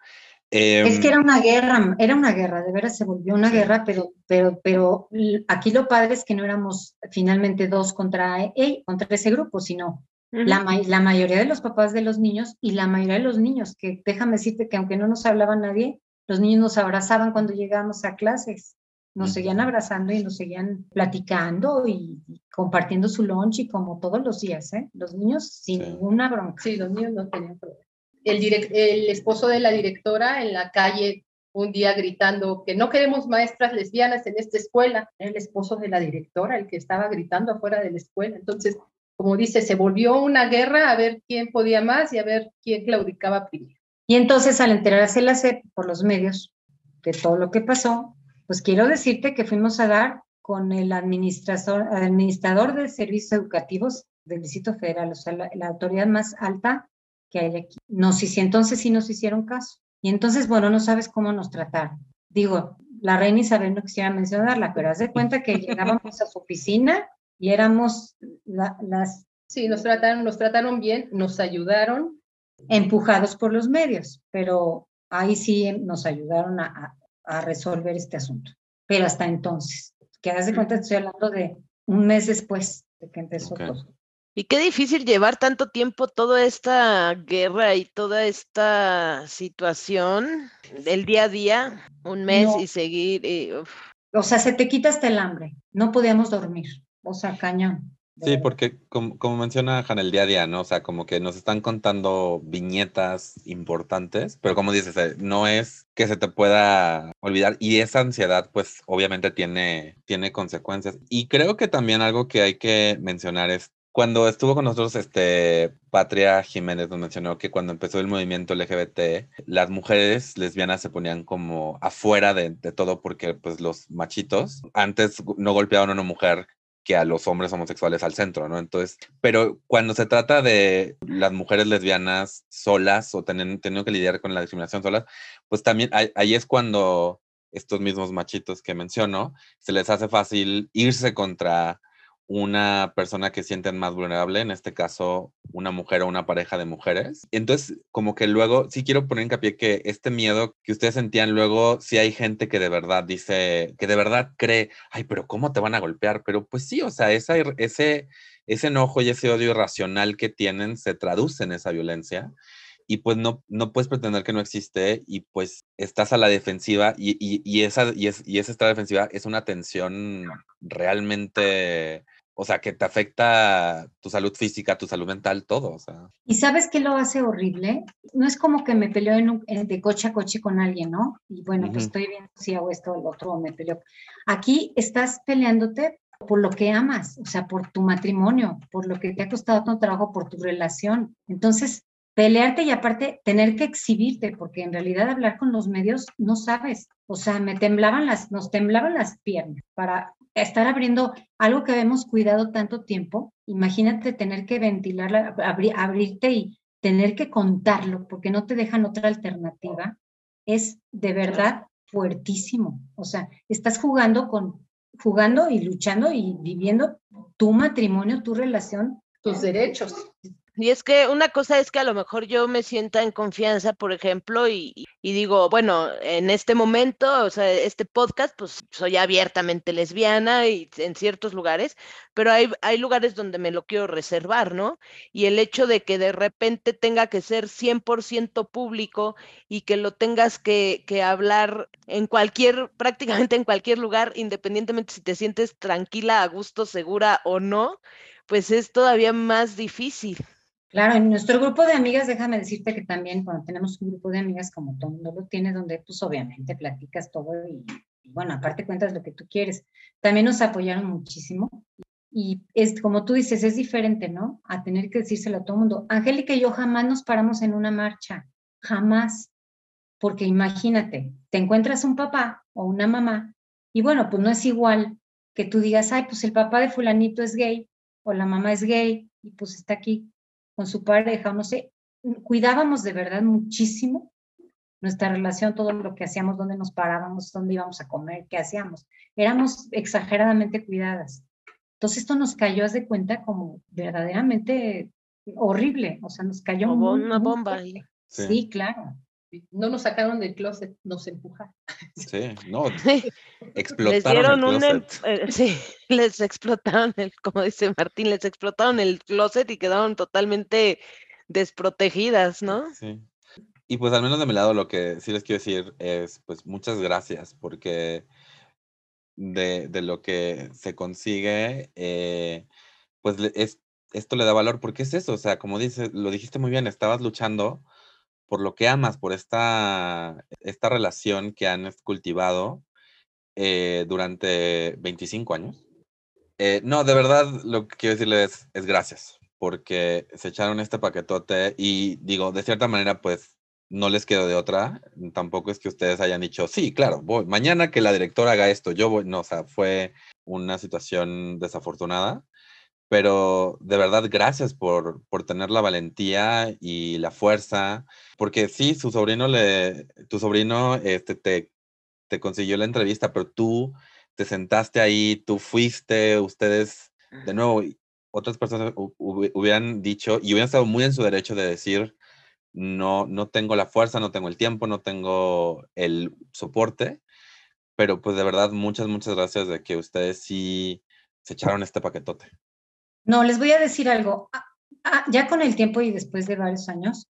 Es que era em, una guerra, era una guerra, de veras se volvió una guerra, pero, pero, pero aquí lo padre es que no éramos finalmente dos contra, eh, contra ese grupo, sino la, la, mayoría de los papás de los niños y la mayoría de los niños, que déjame decirte que aunque no nos hablaba nadie, los niños nos abrazaban cuando llegábamos a clases, nos seguían abrazando y nos seguían platicando y, compartiendo su lunch y como todos los días, ¿eh? Los niños sin ninguna bronca. Sí, los niños no tenían problema el, esposo de la directora en la calle un día gritando que no queremos maestras lesbianas en esta escuela. Era el esposo de la directora el que estaba gritando afuera de la escuela. Entonces, como dice, se volvió una guerra a ver quién podía más y a ver quién claudicaba primero. Y entonces, al enterarse la SEP por los medios de todo lo que pasó, pues quiero decirte que fuimos a dar con el administrador, administrador de servicios educativos del Distrito Federal, o sea, la autoridad más alta que hay aquí. Nos hicieron, entonces sí nos hicieron caso. Y entonces, bueno, no sabes cómo nos trataron. Digo, la reina Isabel no quisiera mencionarla, pero haz de cuenta que llegábamos a su oficina y éramos las... Sí, nos trataron, nos trataron bien, nos ayudaron. Empujados por los medios, pero ahí sí nos ayudaron a, a, resolver este asunto. Pero hasta entonces, que haz de cuenta, estoy hablando de un mes después de que empezó todo. Y qué difícil llevar tanto tiempo toda esta guerra y toda esta situación del día a día, un mes y seguir. Y, o sea, se te quita hasta el hambre. No podíamos dormir. O sea, cañón. Sí, porque como, como menciona Han el día a día, ¿no? O sea, como que nos están contando viñetas importantes, pero como dices, eh, no es que se te pueda olvidar y esa ansiedad pues obviamente tiene, tiene consecuencias. Y creo que también algo que hay que mencionar es cuando estuvo con nosotros, este, Patria Jiménez nos mencionó que cuando empezó el movimiento LGBT, las mujeres lesbianas se ponían como afuera de, todo porque pues los machitos antes no golpeaban a una mujer que a los hombres homosexuales al centro, ¿no? Entonces, pero cuando se trata de las mujeres lesbianas solas o teniendo que lidiar con la discriminación solas, pues también ahí es cuando estos mismos machitos que menciono, se les hace fácil irse contra una persona que sienten más vulnerable, en este caso una mujer o una pareja de mujeres. Entonces, como que luego, sí quiero poner hincapié que este miedo que ustedes sentían luego, si hay gente que de verdad dice, que de verdad cree, ay, pero ¿cómo te van a golpear? Pero pues sí, o sea, esa, ese, ese enojo y ese odio irracional que tienen se traduce en esa violencia y pues no, no puedes pretender que no existe y pues estás a la defensiva y, y, y esa, y, es, y esa estar defensiva es una tensión realmente o sea, que te afecta tu salud física, tu salud mental, todo. O sea. ¿Y sabes qué lo hace horrible? No es como que me peleo en de coche a coche con alguien, ¿no? Y bueno, pues estoy viendo si hago esto o lo otro o me peleo. Aquí estás peleándote por lo que amas, o sea, por tu matrimonio, por lo que te ha costado tu trabajo, por tu relación. Entonces, pelearte y aparte tener que exhibirte, porque en realidad hablar con los medios no sabes. O sea, me temblaban las, nos temblaban las piernas para estar abriendo algo que hemos cuidado tanto tiempo. Imagínate tener que ventilarla, abrirte y tener que contarlo, porque no te dejan otra alternativa. Es de verdad fuertísimo. O sea, estás jugando con, jugando y luchando y viviendo tu matrimonio, tu relación. Tus derechos. Y es que una cosa es que a lo mejor yo me sienta en confianza, por ejemplo, y, digo, bueno, en este momento, o sea, este podcast, pues soy abiertamente lesbiana y en ciertos lugares, pero hay, hay lugares donde me lo quiero reservar, ¿no? Y el hecho de que de repente tenga que ser 100% público y que lo tengas que, que hablar en cualquier, prácticamente en cualquier lugar, independientemente si te sientes tranquila, a gusto, segura o no, pues es todavía más difícil. Claro, en nuestro grupo de amigas, déjame decirte que también cuando tenemos un grupo de amigas como todo mundo lo tiene, donde pues obviamente platicas todo y, bueno, aparte cuentas lo que tú quieres. También nos apoyaron muchísimo y es como tú dices, es diferente, ¿no? A tener que decírselo a todo el mundo. Angélica y yo jamás nos paramos en una marcha, jamás, porque imagínate, te encuentras un papá o una mamá y bueno, pues no es igual que tú digas, ay, pues el papá de fulanito es gay o la mamá es gay y pues está aquí con su pareja, no sé, cuidábamos de verdad muchísimo nuestra relación, todo lo que hacíamos, dónde nos parábamos, dónde íbamos a comer, qué hacíamos. Éramos exageradamente cuidadas. Entonces esto nos cayó, haz de cuenta, como verdaderamente horrible, o sea, nos cayó Como muy, una muy bomba fuerte. ahí. Sí. Sí, claro. No nos sacaron del closet, nos empujaron. Sí, no, Les explotaron dieron el un, closet. em- eh, sí, les explotaron el, como dice Martín, les explotaron el closet y quedaron totalmente desprotegidas, ¿no? Sí. Y pues al menos de mi lado lo que sí les quiero decir es pues muchas gracias porque de, de lo que se consigue eh, pues es, esto le da valor porque es eso, o sea, como dices, lo dijiste muy bien, estabas luchando por lo que amas, por esta, esta relación que han cultivado eh, durante 25 años. Eh, no, de verdad lo que quiero decirles es gracias, porque se echaron este paquetote y digo, de cierta manera, pues no les quedó de otra. Tampoco es que ustedes hayan dicho, sí, claro, voy, mañana que la directora haga esto, yo voy. No, o sea, fue una situación desafortunada, pero de verdad, gracias por, por tener la valentía y la fuerza, porque sí, su sobrino le, tu sobrino este, te, te consiguió la entrevista, pero tú te sentaste ahí, tú fuiste, ustedes, de nuevo, otras personas hu- hubi- hubieran dicho y hubieran estado muy en su derecho de decir, no, no tengo la fuerza, no tengo el tiempo, no tengo el soporte, pero pues de verdad, muchas, muchas gracias de que ustedes sí se echaron este paquetote. No, les voy a decir algo. Ah, ah, ya con el tiempo y después de varios años,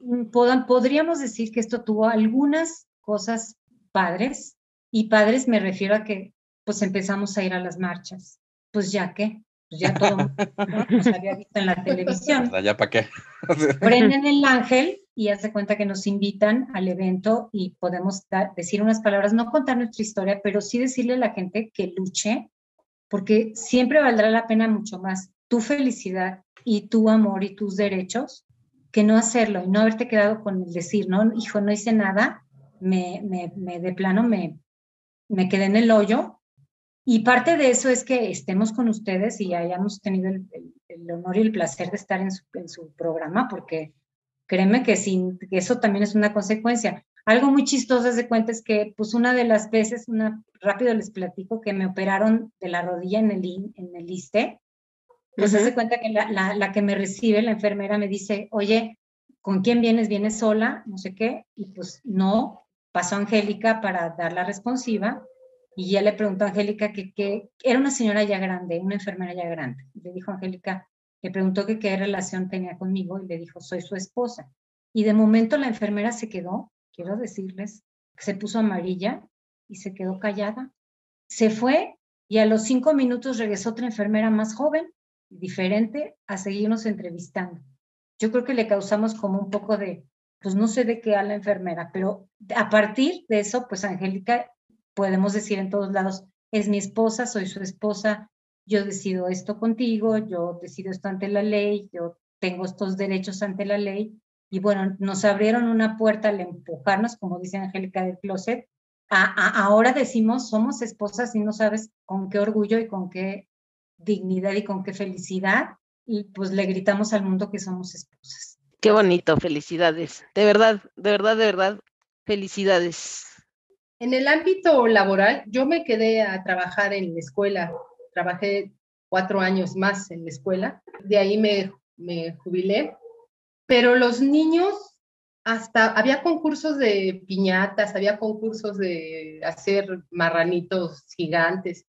mm, podríamos decir que esto tuvo algunas cosas padres, y padres me refiero a que pues empezamos a ir a las marchas. Pues ya que, pues ya todo mundo nos había visto en la televisión. ¿Ya para qué? Prenden el ángel y hace cuenta que nos invitan al evento y podemos dar- decir unas palabras, no contar nuestra historia, pero sí decirle a la gente que luche, porque siempre valdrá la pena mucho más tu felicidad y tu amor y tus derechos que no hacerlo y no haberte quedado con el decir, no, hijo, no hice nada, me, me, me de plano me, me quedé en el hoyo. Y parte de eso es que estemos con ustedes y hayamos tenido el, honor y el placer de estar en su, en su programa, porque créeme que, sin, eso también es una consecuencia. Algo muy chistoso de cuenta es que, pues, una de las veces, una, rápido les platico, que me operaron de la rodilla en el, IN- en el ISTE, pues hace cuenta que la, la, la que me recibe, la enfermera, me dice, oye, ¿con quién vienes? ¿Vienes sola? No sé qué. Y pues no, pasó Angélica para dar la responsiva y ya le preguntó a Angélica que, que era una señora ya grande, una enfermera ya grande. Le dijo a Angélica, le preguntó que qué relación tenía conmigo y le dijo, soy su esposa. Y de momento la enfermera se quedó, quiero decirles, que se puso amarilla y se quedó callada. Se fue y a los cinco minutos regresó otra enfermera más joven y diferente a seguirnos entrevistando. Yo creo que le causamos como un poco de, pues no sé de qué a la enfermera, pero a partir de eso, pues Angélica, podemos decir en todos lados, es mi esposa, soy su esposa, yo decido esto contigo, yo decido esto ante la ley, yo tengo estos derechos ante la ley. Y bueno, nos abrieron una puerta al empujarnos, como dice Angélica del closet. A, a- ahora decimos, somos esposas y no sabes con qué orgullo y con qué dignidad y con qué felicidad. Y pues le gritamos al mundo que somos esposas. Qué bonito, felicidades. De verdad, de verdad, de verdad, felicidades. En el ámbito laboral, yo me quedé a trabajar en la escuela. Trabajé cuatro años más en la escuela. De ahí me, me jubilé. Pero los niños, hasta había concursos de piñatas, había concursos de hacer marranitos gigantes.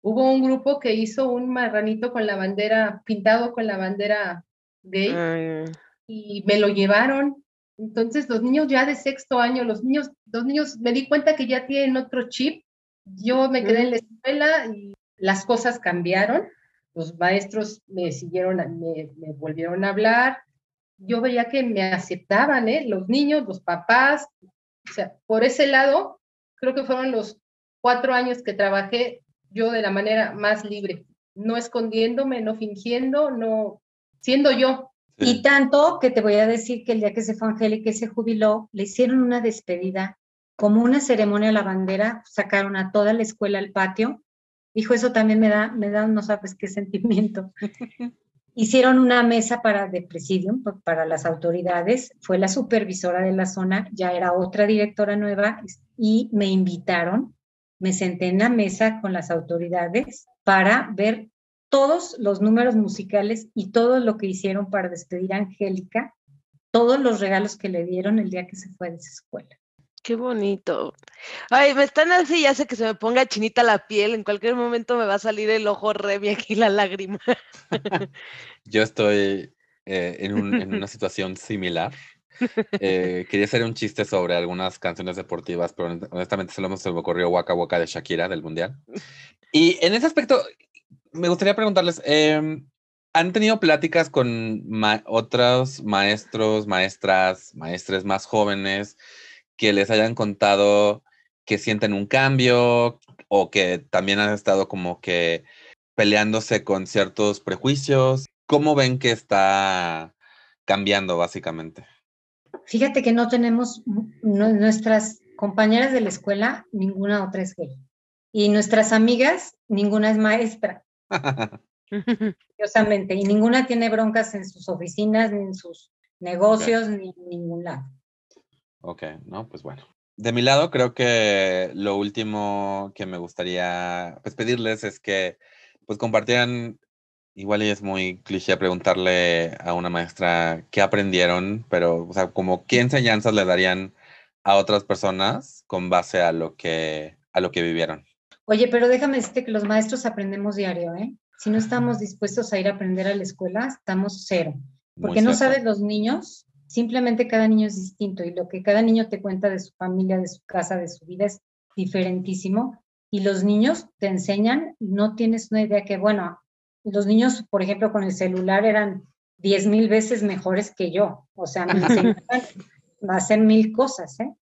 Hubo un grupo que hizo un marranito con la bandera, pintado con la bandera gay Mm, y me lo llevaron. Entonces los niños ya de sexto año, los niños, los niños me di cuenta que ya tienen otro chip. Yo me quedé en la escuela y las cosas cambiaron. Los maestros me siguieron, me, me volvieron a hablar. Yo veía que me aceptaban, ¿eh? Los niños, los papás. O sea, por ese lado, creo que fueron los cuatro años que trabajé yo de la manera más libre, no escondiéndome, no fingiendo, no siendo yo. Y tanto que te voy a decir que el día que se fue Angélica y se jubiló, le hicieron una despedida, como una ceremonia a la bandera, sacaron a toda la escuela al patio Hijo, eso también me da, me da, no sabes qué sentimiento. Hicieron una mesa para de presidium, para las autoridades, fue la supervisora de la zona, ya era otra directora nueva y me invitaron, me senté en la mesa con las autoridades para ver todos los números musicales y todo lo que hicieron para despedir a Angélica, todos los regalos que le dieron el día que se fue de esa escuela. Qué bonito. Ay, me están así, ya sé que se me ponga chinita la piel, en cualquier momento me va a salir el ojo re aquí la lágrima. Yo estoy eh, en, una situación similar. Eh, quería hacer un chiste sobre algunas canciones deportivas, pero honestamente solo se me ocurrió Waka Waka de Shakira del Mundial. Y en ese aspecto, me gustaría preguntarles, em, ¿han tenido pláticas con otros maestros, maestras, maestres más jóvenes que les hayan contado que sienten un cambio o que también han estado como que peleándose con ciertos prejuicios? ¿Cómo ven que está cambiando básicamente? Fíjate que no tenemos nuestras compañeras de la escuela, ninguna otra es gay. Y nuestras amigas, ninguna es maestra. Curiosamente, y ninguna tiene broncas en sus oficinas, ni en sus negocios, ni en ningún lado. Ok, no, pues bueno. De mi lado, creo que lo último que me gustaría pues, pedirles es que pues compartieran, igual y es muy cliché preguntarle a una maestra qué aprendieron, pero, o sea, como qué enseñanzas le darían a otras personas con base a lo que, a lo que vivieron. Oye, pero déjame decirte que los maestros aprendemos diario, ¿eh? Si no estamos dispuestos a ir a aprender a la escuela, estamos cero. Porque no sabes los niños, simplemente cada niño es distinto y lo que cada niño te cuenta de su familia, de su casa, de su vida es diferentísimo. Y los niños te enseñan, no tienes una idea que, bueno, los niños, por ejemplo, con el celular eran diez mil veces mejores que yo. O sea, me enseñan a hacer mil cosas, ¿eh?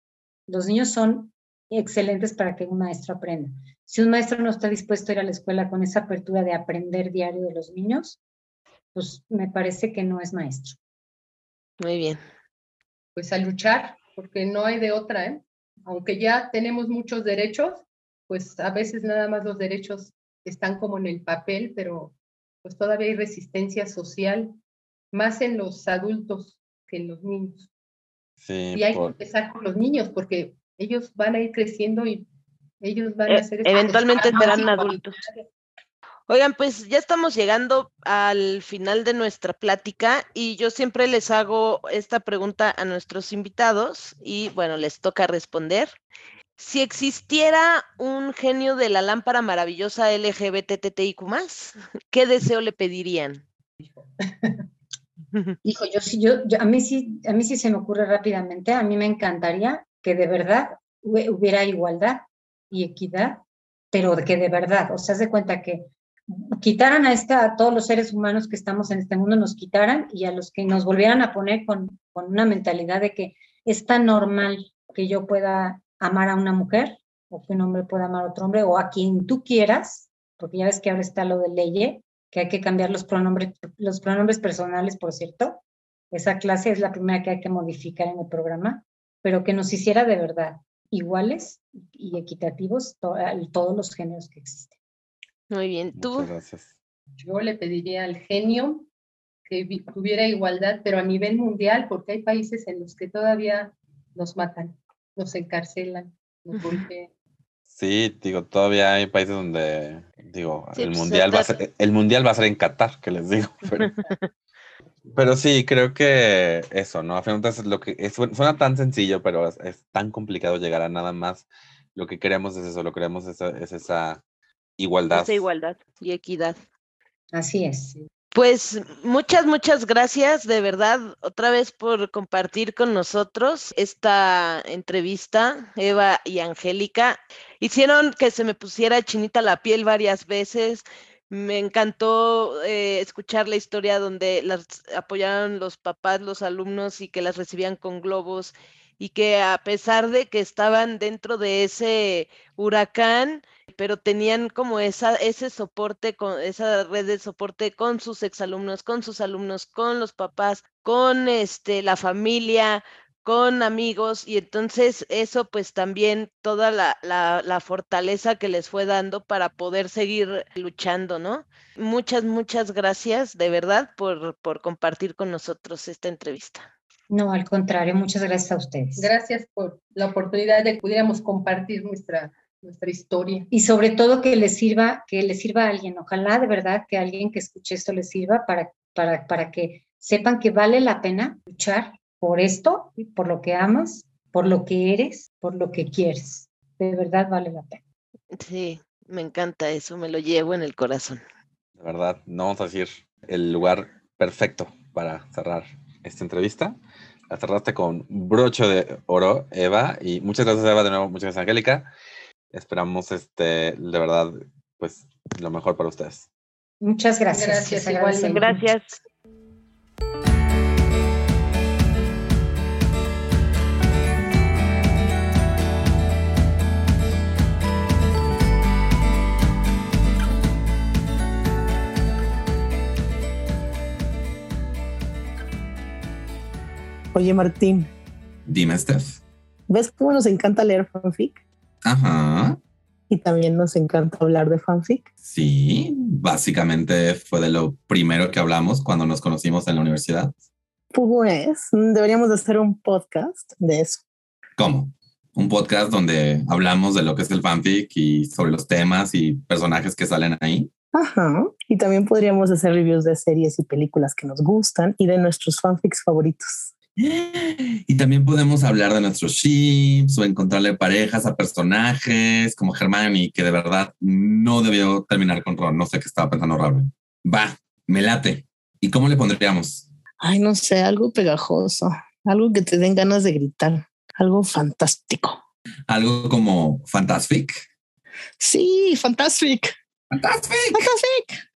Los niños son excelentes para que un maestro aprenda. Si un maestro no está dispuesto a ir a la escuela con esa apertura de aprender diario de los niños, pues me parece que no es maestro. Muy bien. Pues a luchar, porque no hay de otra, ¿eh? Aunque ya tenemos muchos derechos, pues a veces nada más los derechos están como en el papel, pero pues todavía hay resistencia social, más en los adultos que en los niños. Sí, y hay que empezar con los niños, porque ellos van a ir creciendo y ellos van a ser... E eventualmente serán adultos. Oigan, pues ya estamos llegando al final de nuestra plática y yo siempre les hago esta pregunta a nuestros invitados y bueno, les toca responder. Si existiera un genio de la lámpara maravillosa LGBTTIQ+, ¿qué deseo le pedirían? Hijo, yo sí, yo, a mí sí, a mí sí se me ocurre rápidamente. A mí me encantaría que de verdad hubiera igualdad y equidad, pero que de verdad, o sea, se cuenta que quitaran a, esta, a todos los seres humanos que estamos en este mundo, nos quitaran y a los que nos volvieran a poner con, con una mentalidad de que es tan normal que yo pueda amar a una mujer o que un hombre pueda amar a otro hombre o a quien tú quieras, porque ya ves que ahora está lo de ley, que hay que cambiar los pronombres, los pronombres personales, por cierto. Esa clase es la primera que hay que modificar en el programa, pero que nos hiciera de verdad iguales y equitativos todos los géneros que existen. Muy bien, tú. gracias. Yo le pediría al genio que tuviera igualdad, pero a nivel mundial, porque hay países en los que todavía nos matan, nos encarcelan, nos golpean. Sí, digo, todavía hay países donde, digo, el, pues, mundial va a ser, el mundial va a ser en Qatar, que les digo. Pero sí, creo que eso, ¿no? A fin de lo que suena tan sencillo, pero es, tan complicado llegar a nada más. Lo que queremos es eso, lo que queremos es, es esa igualdad. Esa igualdad y equidad. Así es. Pues muchas, muchas gracias de verdad otra vez por compartir con nosotros esta entrevista, Eva y Angélica. Hicieron que se me pusiera chinita la piel varias veces. Me encantó eh, escuchar la historia donde las apoyaron los papás, los alumnos y que las recibían con globos y que a pesar de que estaban dentro de ese huracán, pero tenían como esa, ese soporte, con esa red de soporte con sus exalumnos, con sus alumnos, con los papás, con este, la familia, con amigos y entonces eso pues también toda la, la, la, fortaleza que les fue dando para poder seguir luchando, ¿no? Muchas, muchas gracias de verdad por, por compartir con nosotros esta entrevista. No, al contrario, muchas gracias a ustedes. Gracias por la oportunidad de que pudiéramos compartir nuestra, nuestra historia. Y sobre todo que les sirva, que les sirva a alguien. Ojalá de verdad que alguien que escuche esto les sirva para, para, para que sepan que vale la pena luchar por esto, por lo que amas, por lo que eres, por lo que quieres. De verdad vale la pena. Sí, me encanta eso, me lo llevo en el corazón. De verdad, no vamos a decir el lugar perfecto para cerrar esta entrevista. La cerraste con broche de oro, Eva, y muchas gracias, Eva, de nuevo, muchas gracias, Angélica. Esperamos, este, de verdad, pues, lo mejor para ustedes. Muchas gracias. Gracias. Gracias. Oye, Martín. Dime, Steph. ¿Ves cómo nos encanta leer fanfic? Ajá. Y también nos encanta hablar de fanfic. Sí, básicamente fue de lo primero que hablamos cuando nos conocimos en la universidad. Pues deberíamos de hacer un podcast de eso. ¿Cómo? Un podcast donde hablamos de lo que es el fanfic y sobre los temas y personajes que salen ahí. Ajá. Y también podríamos hacer reviews de series y películas que nos gustan y de nuestros fanfics favoritos. Y también podemos hablar de nuestros ships o encontrarle parejas a personajes como Hermione, que de verdad no debió terminar con Ron. No sé qué estaba pensando Raúl. Va, me late. ¿Y cómo le pondríamos? Ay, no sé, algo pegajoso, algo que te den ganas de gritar, algo fantástico. Algo como Fantastic. Sí, Fantastic. Fantastic. Fantastic.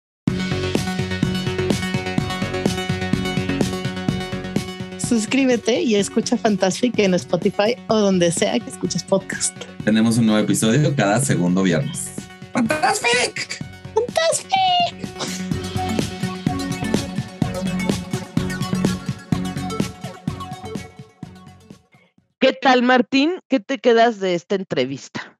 Suscríbete y escucha Fantastic en Spotify o donde sea que escuches podcast. Tenemos un nuevo episodio cada segundo viernes. ¡Fantastic! ¡Fantastic! ¿Qué tal, Martín? ¿Qué te quedas de esta entrevista?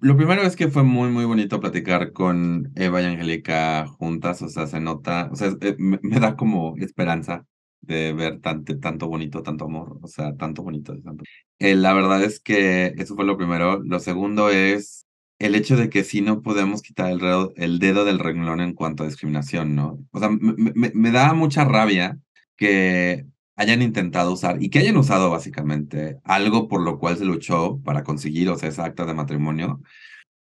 Lo primero es que fue muy, muy bonito platicar con Eva y Angélica juntas, o sea, se nota, o sea, eh, me, me da como esperanza de ver tanto, tanto bonito, tanto amor, o sea, tanto bonito. Tanto... Eh, la verdad es que eso fue lo primero. Lo segundo es el hecho de que sí no podemos quitar el, dedo, el dedo del renglón en cuanto a discriminación, ¿no? O sea, me, me, me da mucha rabia que hayan intentado usar y que hayan usado básicamente algo por lo cual se luchó para conseguir, o sea, esa acta de matrimonio,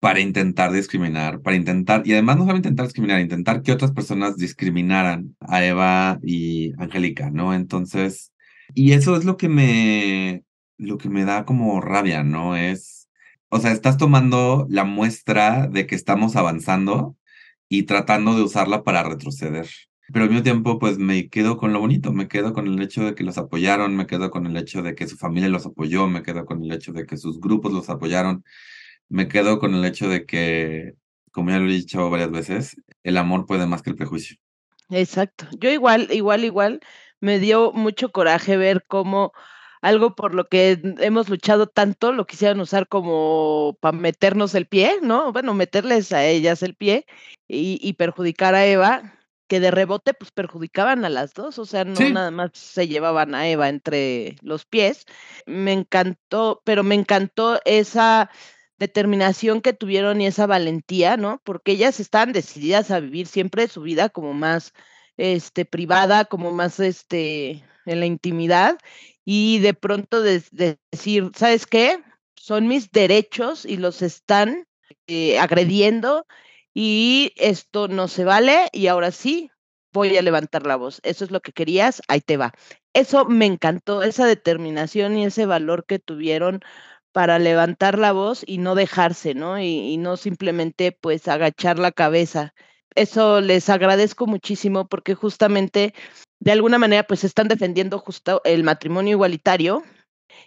para intentar discriminar, para intentar, y además no solo intentar discriminar, intentar que otras personas discriminaran a Eva y Angélica, ¿no? Entonces, y eso es lo que me, lo que me da como rabia, ¿no? Es, o sea, estás tomando la muestra de que estamos avanzando y tratando de usarla para retroceder. Pero al mismo tiempo, pues me quedo con lo bonito, me quedo con el hecho de que los apoyaron, me quedo con el hecho de que su familia los apoyó, me quedo con el hecho de que sus grupos los apoyaron me quedo con el hecho de que, como ya lo he dicho varias veces, el amor puede más que el prejuicio. Exacto. Yo igual, igual, igual, me dio mucho coraje ver cómo algo por lo que hemos luchado tanto lo quisieran usar como para meternos el pie, ¿no? Bueno, meterles a ellas el pie y, y, perjudicar a Eva, que de rebote pues perjudicaban a las dos, o sea, no sí. nada más se llevaban a Eva entre los pies. Me encantó, pero me encantó esa determinación que tuvieron y esa valentía, ¿no? Porque ellas estaban decididas a vivir siempre su vida como más este privada, como más este en la intimidad y de pronto de, de decir, ¿sabes qué? Son mis derechos y los están eh, agrediendo y esto no se vale y ahora sí voy a levantar la voz. Eso es lo que querías, ahí te va. Eso me encantó, esa determinación y ese valor que tuvieron para levantar la voz y no dejarse, ¿no? Y, y, no simplemente pues agachar la cabeza. Eso les agradezco muchísimo porque justamente de alguna manera pues están defendiendo justo el matrimonio igualitario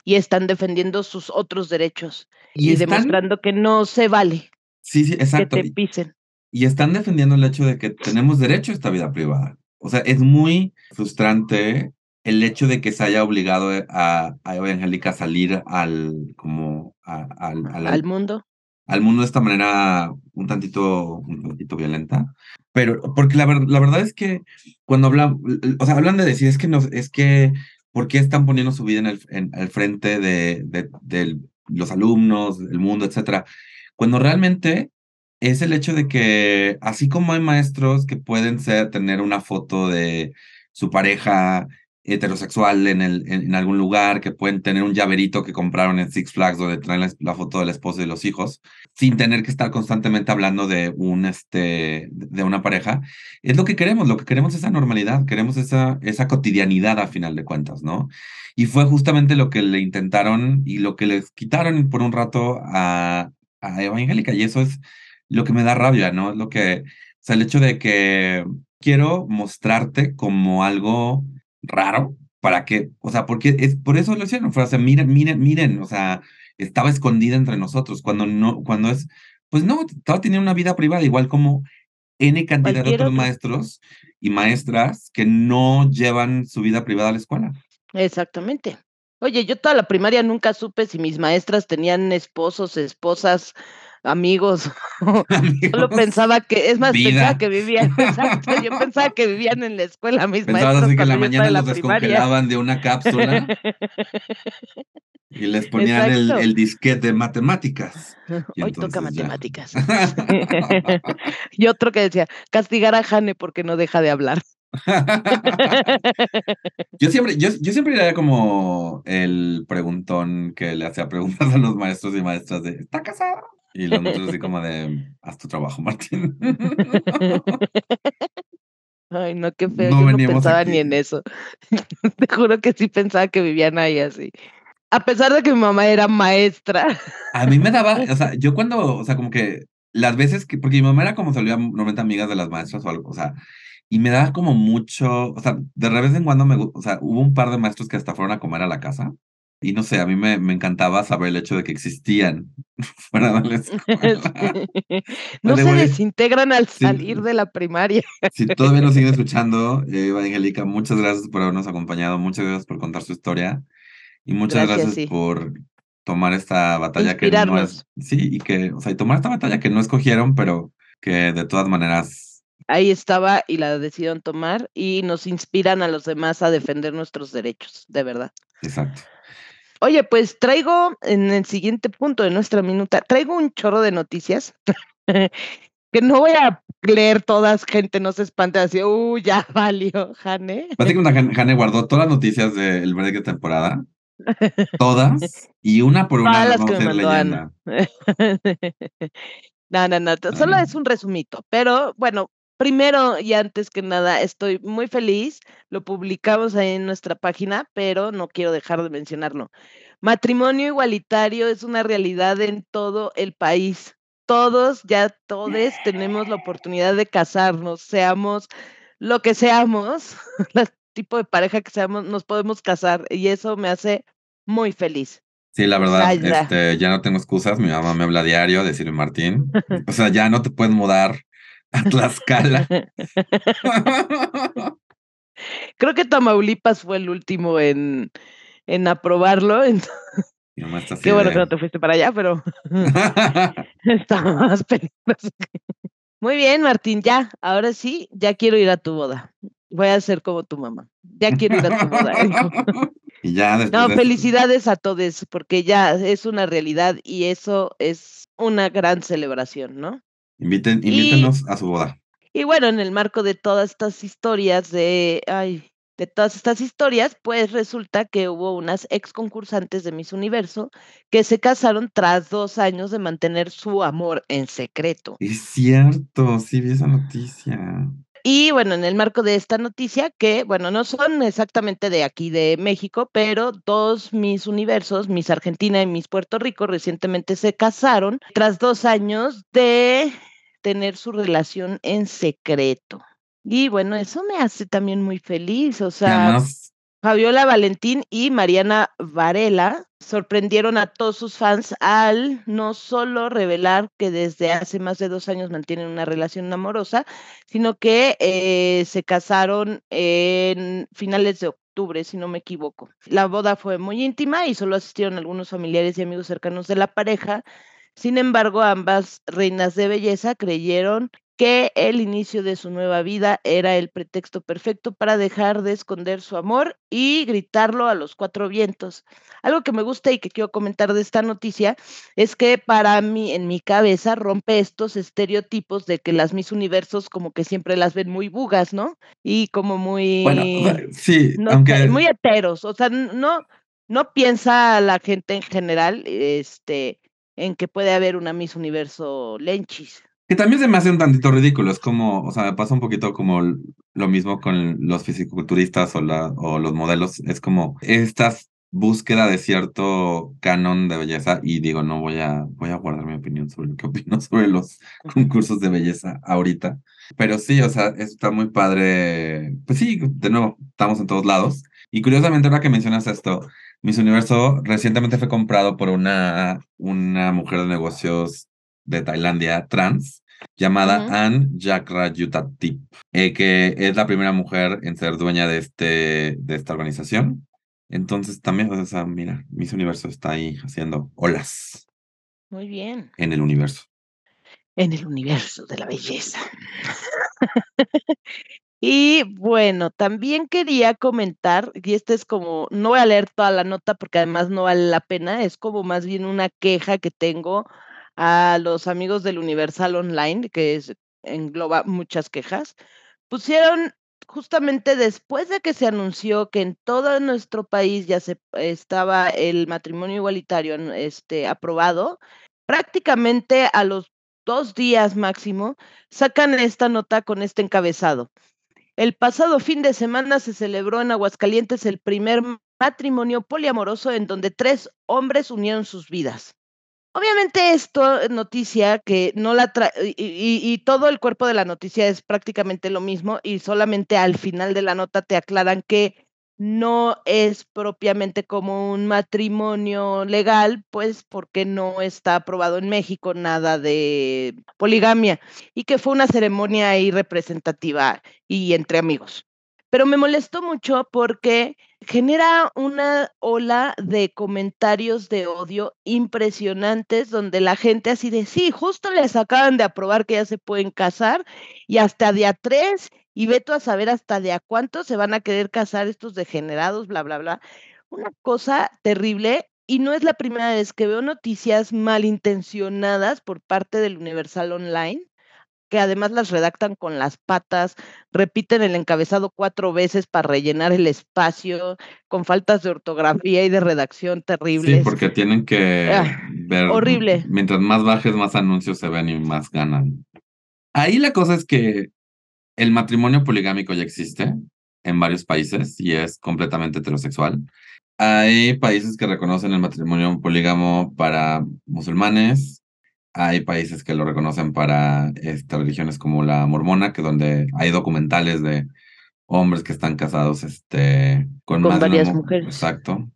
y están defendiendo sus otros derechos y, y están... demostrando que no se vale. Sí, sí, exacto. Que te pisen. Y están defendiendo el hecho de que tenemos derecho a esta vida privada. O sea, es muy frustrante el hecho de que se haya obligado a, a Eva Angélica a salir al, como, a- al, al- Al mundo. al mundo de esta manera un tantito, un tantito violenta. Pero, porque la, ver- la verdad es que cuando hablan, o sea, hablan de decir, es que no, es que, ¿por qué están poniendo su vida en el, en, al frente de, de, de los alumnos, del mundo, etcétera? Cuando realmente es el hecho de que, así como hay maestros que pueden ser, tener una foto de su pareja heterosexual en, el, en, algún lugar, que pueden tener un llaverito que compraron en Six Flags donde traen la, la foto del esposo y los hijos, sin tener que estar constantemente hablando de un este de una pareja, es lo que queremos, lo que queremos es esa normalidad, queremos esa, esa cotidianidad a final de cuentas, ¿no? Y fue justamente lo que le intentaron y lo que les quitaron por un rato a, a Eva Angélica, y eso es lo que me da rabia, ¿no? Es lo que, o sea, el hecho de que quiero mostrarte como algo raro para que, o sea, porque es por eso lo hicieron, o sea, miren, miren, miren, o sea, estaba escondida entre nosotros, cuando no, cuando es, pues no, toda tenía una vida privada, igual como N cantidad de otros otro. maestros y maestras que no llevan su vida privada a la escuela. Exactamente. Oye, yo toda la primaria nunca supe si mis maestras tenían esposos, esposas, amigos. Solo Amigos, pensaba que, es más, vida. pensaba que vivían, exacto, yo pensaba que vivían en la escuela mis Pensabas así que en la mañana los descongelaban de una cápsula y les ponían el, el disquete de matemáticas. Y Hoy toca matemáticas. y otro que decía, castigar a Jane porque no deja de hablar. yo siempre, yo, yo siempre era como el preguntón que le hacía preguntas a los maestros y maestras de ¿está casado? Y los maestros así como de haz tu trabajo, Martín. Ay, no, qué feo. No Yo no pensaba aquí. ni en eso. Te juro que sí pensaba que vivían ahí así. A pesar de que mi mamá era maestra. A mí me daba, o sea, yo cuando, o sea, como que las veces que, porque mi mamá era como solía normalmente amigas de las maestras o algo, o sea, y me daba como mucho, o sea, de vez en cuando me, o sea, hubo un par de maestros que hasta fueron a comer a la casa. Y no sé, a mí me, me encantaba saber el hecho de que existían fuera de la escuela. no se desintegran al sí. salir de la primaria. Si todavía nos siguen escuchando, eh, Eva Angélica, muchas gracias por habernos acompañado, muchas gracias por contar su historia y muchas Gracias, gracias sí. por tomar esta batalla que no es, sí, y que, o sea, y tomar esta batalla que no escogieron, pero que de todas maneras, Ahí estaba y la decidieron tomar y nos inspiran a los demás a defender nuestros derechos, de verdad. exacto. Oye, pues traigo en el siguiente punto de nuestra minuta, traigo un chorro de noticias que no voy a leer todas, gente, no se espante así, uh, ya valió, Jane. Básicamente, Jan- Jane guardó todas las noticias del break de temporada, todas, y una por una las que a. Ana. No, no, no, solo Ah. es un resumito, pero bueno, primero y antes que nada, estoy muy feliz, lo publicamos ahí en nuestra página, pero no quiero dejar de mencionarlo. Matrimonio igualitario es una realidad en todo el país. Todos, ya todos tenemos la oportunidad de casarnos, seamos lo que seamos, el tipo de pareja que seamos, nos podemos casar y eso me hace muy feliz. Sí, la verdad, este, ya no tengo excusas. Mi mamá me habla diario, decirme Martín. O sea, ya no te puedes mudar a Tlaxcala. Creo que Tamaulipas fue el último en, en aprobarlo. Qué bueno de- que no te fuiste para allá, pero está más peligroso. Muy bien, Martín, ya, ahora sí, ya quiero ir a tu boda. Voy a ser como tu mamá. Ya quiero ir a tu boda. y ya No, de felicidades a todos, porque ya es una realidad y eso es una gran celebración, ¿no? Inviten, Y- invítenos a su boda. Y bueno, en el marco de todas estas historias de, ay, de todas estas historias, pues resulta que hubo unas ex concursantes de Miss Universo que se casaron tras dos años de mantener su amor en secreto. Es cierto, sí vi esa noticia. Y bueno, en el marco de esta noticia, que bueno, no son exactamente de aquí de México, pero dos Miss Universos, Miss Argentina y Miss Puerto Rico, recientemente se casaron tras dos años de tener su relación en secreto. Y bueno, eso me hace también muy feliz. O sea, además, Fabiola Valentín y Mariana Varela sorprendieron a todos sus fans al no solo revelar que desde hace más de dos años mantienen una relación amorosa, sino que eh, se casaron en finales de octubre, si no me equivoco. La boda fue muy íntima y solo asistieron algunos familiares y amigos cercanos de la pareja. Sin embargo, ambas reinas de belleza creyeron que el inicio de su nueva vida era el pretexto perfecto para dejar de esconder su amor y gritarlo a los cuatro vientos. Algo que me gusta y que quiero comentar de esta noticia es que para mí, en mi cabeza, rompe estos estereotipos de que las mis universos como que siempre las ven muy bugas, ¿no? Y como muy... Bueno, sí, no, aunque... Muy heteros, o sea, no, no piensa la gente en general este, en que puede haber una Miss Universo Lenchis. Que también se me hace un tantito ridículo, es como, o sea, me pasa un poquito como lo mismo con los fisiculturistas o, la, o los modelos, es como esta búsqueda de cierto canon de belleza y digo, no voy a, voy a guardar mi opinión sobre lo que opino sobre los concursos de belleza ahorita, pero sí, o sea, está muy padre, pues sí, de nuevo, estamos en todos lados y curiosamente ahora que mencionas esto, Miss Universo recientemente fue comprado por una, una mujer de negocios de Tailandia trans llamada uh -huh. Ann Jakrayutatip, eh, que es la primera mujer en ser dueña de, este, de esta organización. Entonces también, o sea, mira, Miss Universo está ahí haciendo olas. Muy bien. En el universo. En el universo de la belleza. Y bueno, también quería comentar, y este es como, no voy a leer toda la nota porque además no vale la pena, es como más bien una queja que tengo a los amigos del Universal Online, que engloba muchas quejas, pusieron justamente después de que se anunció que en todo nuestro país ya se estaba el matrimonio igualitario este, aprobado, prácticamente a los dos días máximo sacan esta nota con este encabezado. El pasado fin de semana se celebró en Aguascalientes el primer matrimonio poliamoroso en donde tres hombres unieron sus vidas. Obviamente esto es noticia que no la trae, y, y, y, todo el cuerpo de la noticia es prácticamente lo mismo y solamente al final de la nota te aclaran que no es propiamente como un matrimonio legal, pues porque no está aprobado en México nada de poligamia y que fue una ceremonia ahí representativa y entre amigos. Pero me molestó mucho porque genera una ola de comentarios de odio impresionantes donde la gente así de, sí, justo les acaban de aprobar que ya se pueden casar y hasta día tres y veto a saber hasta de a cuánto se van a querer casar estos degenerados, bla, bla, bla. Una cosa terrible y no es la primera vez que veo noticias malintencionadas por parte del Universal Online, que además las redactan con las patas, repiten el encabezado cuatro veces para rellenar el espacio, con faltas de ortografía y de redacción terribles. Sí, porque tienen que ah, ver. Horrible. Mientras más bajes, más anuncios se ven y más ganan. Ahí la cosa es que el matrimonio poligámico ya existe en varios países y es completamente heterosexual. Hay países que reconocen el matrimonio polígamo para musulmanes, hay países que lo reconocen para este, religiones como la mormona, que donde hay documentales de hombres que están casados este, con, con más varias mujeres. Exacto.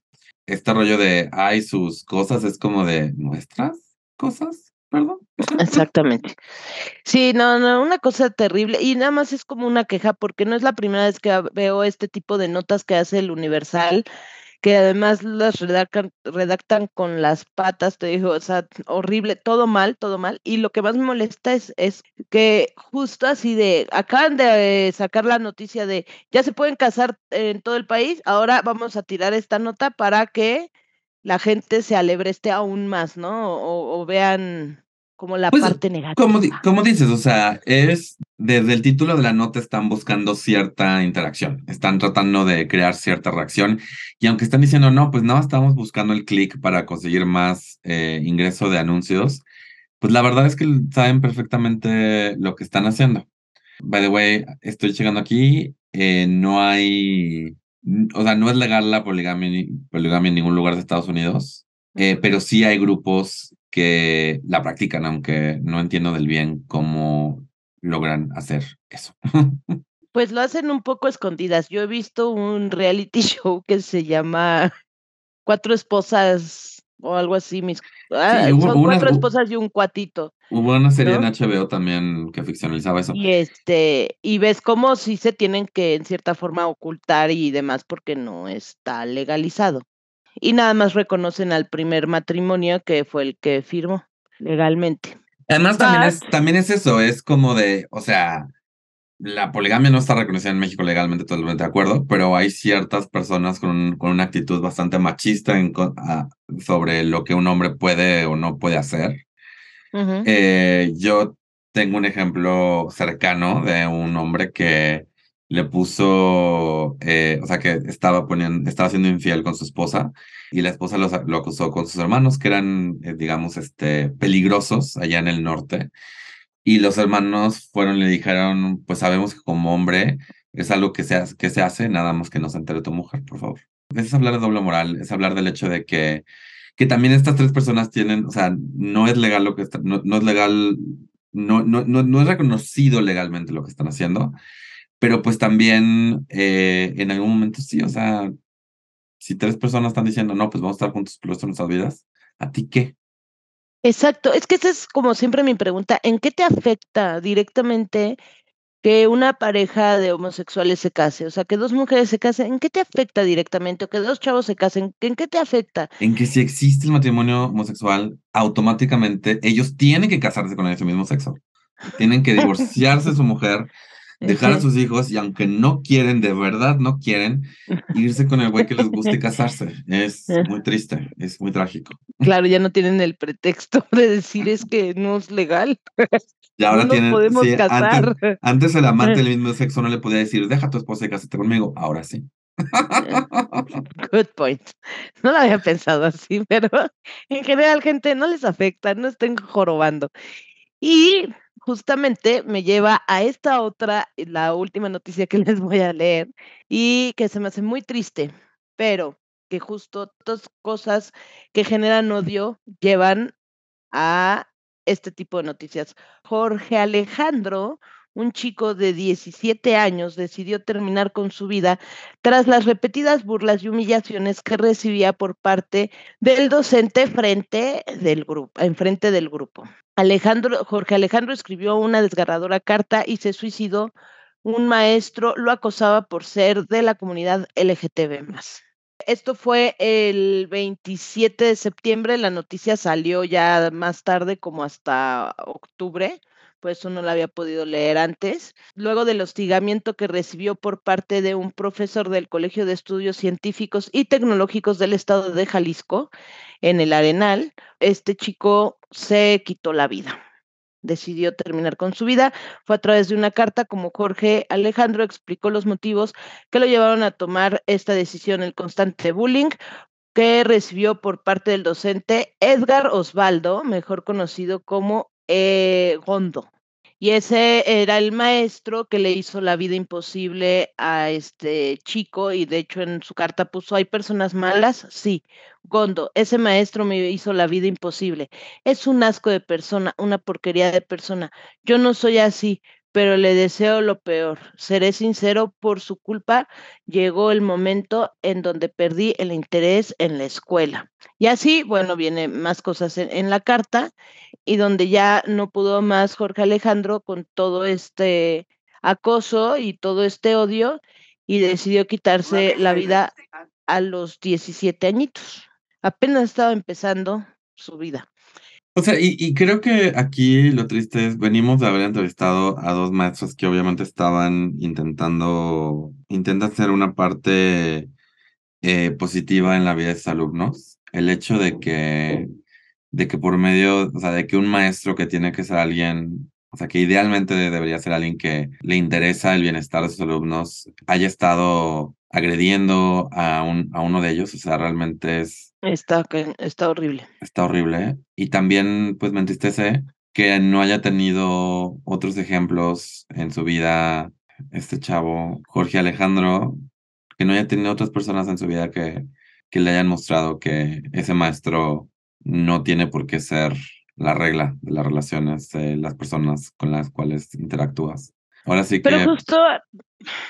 Este rollo de hay sus cosas es como de nuestras cosas. Perdón. Exactamente. Sí, no, no, una cosa terrible. Y nada más es como una queja, porque no es la primera vez que veo este tipo de notas que hace el Universal, que además las redactan, redactan con las patas, te digo, o sea, horrible, todo mal, todo mal. Y lo que más me molesta es, es que justo así de, acaban de sacar la noticia de ya se pueden casar en todo el país, ahora vamos a tirar esta nota para que la gente se alebreste aún más, ¿no? O, o vean como la pues, parte negativa. Como, como, dices, o sea, es desde el título de la nota están buscando cierta interacción, están tratando de crear cierta reacción y aunque están diciendo no, pues no, estamos buscando el clic para conseguir más eh, ingreso de anuncios, pues la verdad es que saben perfectamente lo que están haciendo. By the way, estoy llegando aquí, eh, no hay o sea, no es legal la poligamia, poligamia en ningún lugar de Estados Unidos, eh, pero sí hay grupos que la practican, aunque no entiendo del bien cómo logran hacer eso. Pues lo hacen un poco escondidas. Yo he visto un reality show que se llama Cuatro esposas o algo así. Mis, ah, hubo- son hubo cuatro esposas y un cuatito. Hubo una serie ¿No? en HBO también que ficcionalizaba eso. Y este, y ves cómo sí se tienen que en cierta forma ocultar y demás porque no está legalizado. Y nada más reconocen al primer matrimonio que fue el que firmó legalmente. Además, también es, también es eso, es como de, o sea, la poligamia no está reconocida en México legalmente, totalmente de acuerdo, pero hay ciertas personas con, un- con una actitud bastante machista en co- a- sobre lo que un hombre puede o no puede hacer. Eh, yo tengo un ejemplo cercano de un hombre que le puso, eh, o sea, que estaba poniendo, estaba siendo infiel con su esposa y la esposa lo acusó con sus hermanos que eran, eh, digamos, este, peligrosos allá en el norte. Y los hermanos fueron le dijeron, pues sabemos que como hombre es algo que se, hace, que nada más que no se entere tu mujer, por favor. Es hablar de doble moral, es hablar del hecho de que, que también estas tres personas tienen, o sea, no es legal lo que están, no, no es legal, no, no, no es reconocido legalmente lo que están haciendo, pero pues también eh, en algún momento sí, o sea, si tres personas están diciendo, no, pues vamos a estar juntos por el de nuestras vidas, ¿a ti qué? Exacto, es que esa es como siempre mi pregunta, ¿en qué te afecta directamente que una pareja de homosexuales se case? O sea, que dos mujeres se casen, ¿en qué te afecta directamente? O que dos chavos se casen, ¿en qué te afecta? En que si existe el matrimonio homosexual, automáticamente ellos tienen que casarse con ese mismo sexo. Tienen que divorciarse de su mujer, dejar a sus hijos y aunque no quieren, de verdad no quieren, irse con el güey que les guste casarse. Es muy triste, es muy trágico. Claro, ya no tienen el pretexto de decir es que no es legal. Y ahora no nos tienen, podemos sí, casar. Antes, antes el amante del mismo sexo no le podía decir, deja a tu esposa y cásate conmigo. Ahora sí. Good point. No lo había pensado así, pero en general, gente, no les afecta, no estén jorobando. Y justamente me lleva a esta otra, la última noticia que les voy a leer, y que se me hace muy triste, pero que justo dos cosas que generan odio llevan a este tipo de noticias. Jorge Alejandro, un chico de 17 años, decidió terminar con su vida tras las repetidas burlas y humillaciones que recibía por parte del docente frente del grupo, en frente del grupo. Alejandro, Jorge Alejandro escribió una desgarradora carta y se suicidó. Un maestro lo acosaba por ser de la comunidad LGTB+. Esto fue el 27 de septiembre, la noticia salió ya más tarde, como hasta octubre, por eso no la había podido leer antes. Luego del hostigamiento que recibió por parte de un profesor del Colegio de Estudios Científicos y Tecnológicos del Estado de Jalisco, en el Arenal, este chico se quitó la vida decidió terminar con su vida. Fue a través de una carta como Jorge Alejandro explicó los motivos que lo llevaron a tomar esta decisión, el constante bullying que recibió por parte del docente Edgar Osvaldo, mejor conocido como eh, Gondo. Y ese era el maestro que le hizo la vida imposible a este chico y de hecho en su carta puso, ¿hay personas malas? Sí, Gondo, ese maestro me hizo la vida imposible. Es un asco de persona, una porquería de persona. Yo no soy así, pero le deseo lo peor. Seré sincero, por su culpa llegó el momento en donde perdí el interés en la escuela. Y así, bueno, viene más cosas en, en, la carta y donde ya no pudo más Jorge Alejandro con todo este acoso y todo este odio y decidió quitarse la vida a los 17 añitos. Apenas estaba empezando su vida. O sea, y, creo que aquí lo triste es, venimos de haber entrevistado a dos maestros que obviamente estaban intentando, intentan ser una parte eh, positiva en la vida de sus alumnos. El hecho de que, de que por medio, o sea, de que un maestro que tiene que ser alguien, o sea, que idealmente debería ser alguien que le interesa el bienestar de sus alumnos, haya estado agrediendo a, un, a uno de ellos, o sea, realmente es... Está, está horrible. Está horrible. Y también, pues, me entristece que no haya tenido otros ejemplos en su vida, este chavo, Jorge Alejandro, que no haya tenido otras personas en su vida que, que le hayan mostrado que ese maestro no tiene por qué ser la regla de las relaciones de las personas con las cuales interactúas. Ahora sí Pero que justo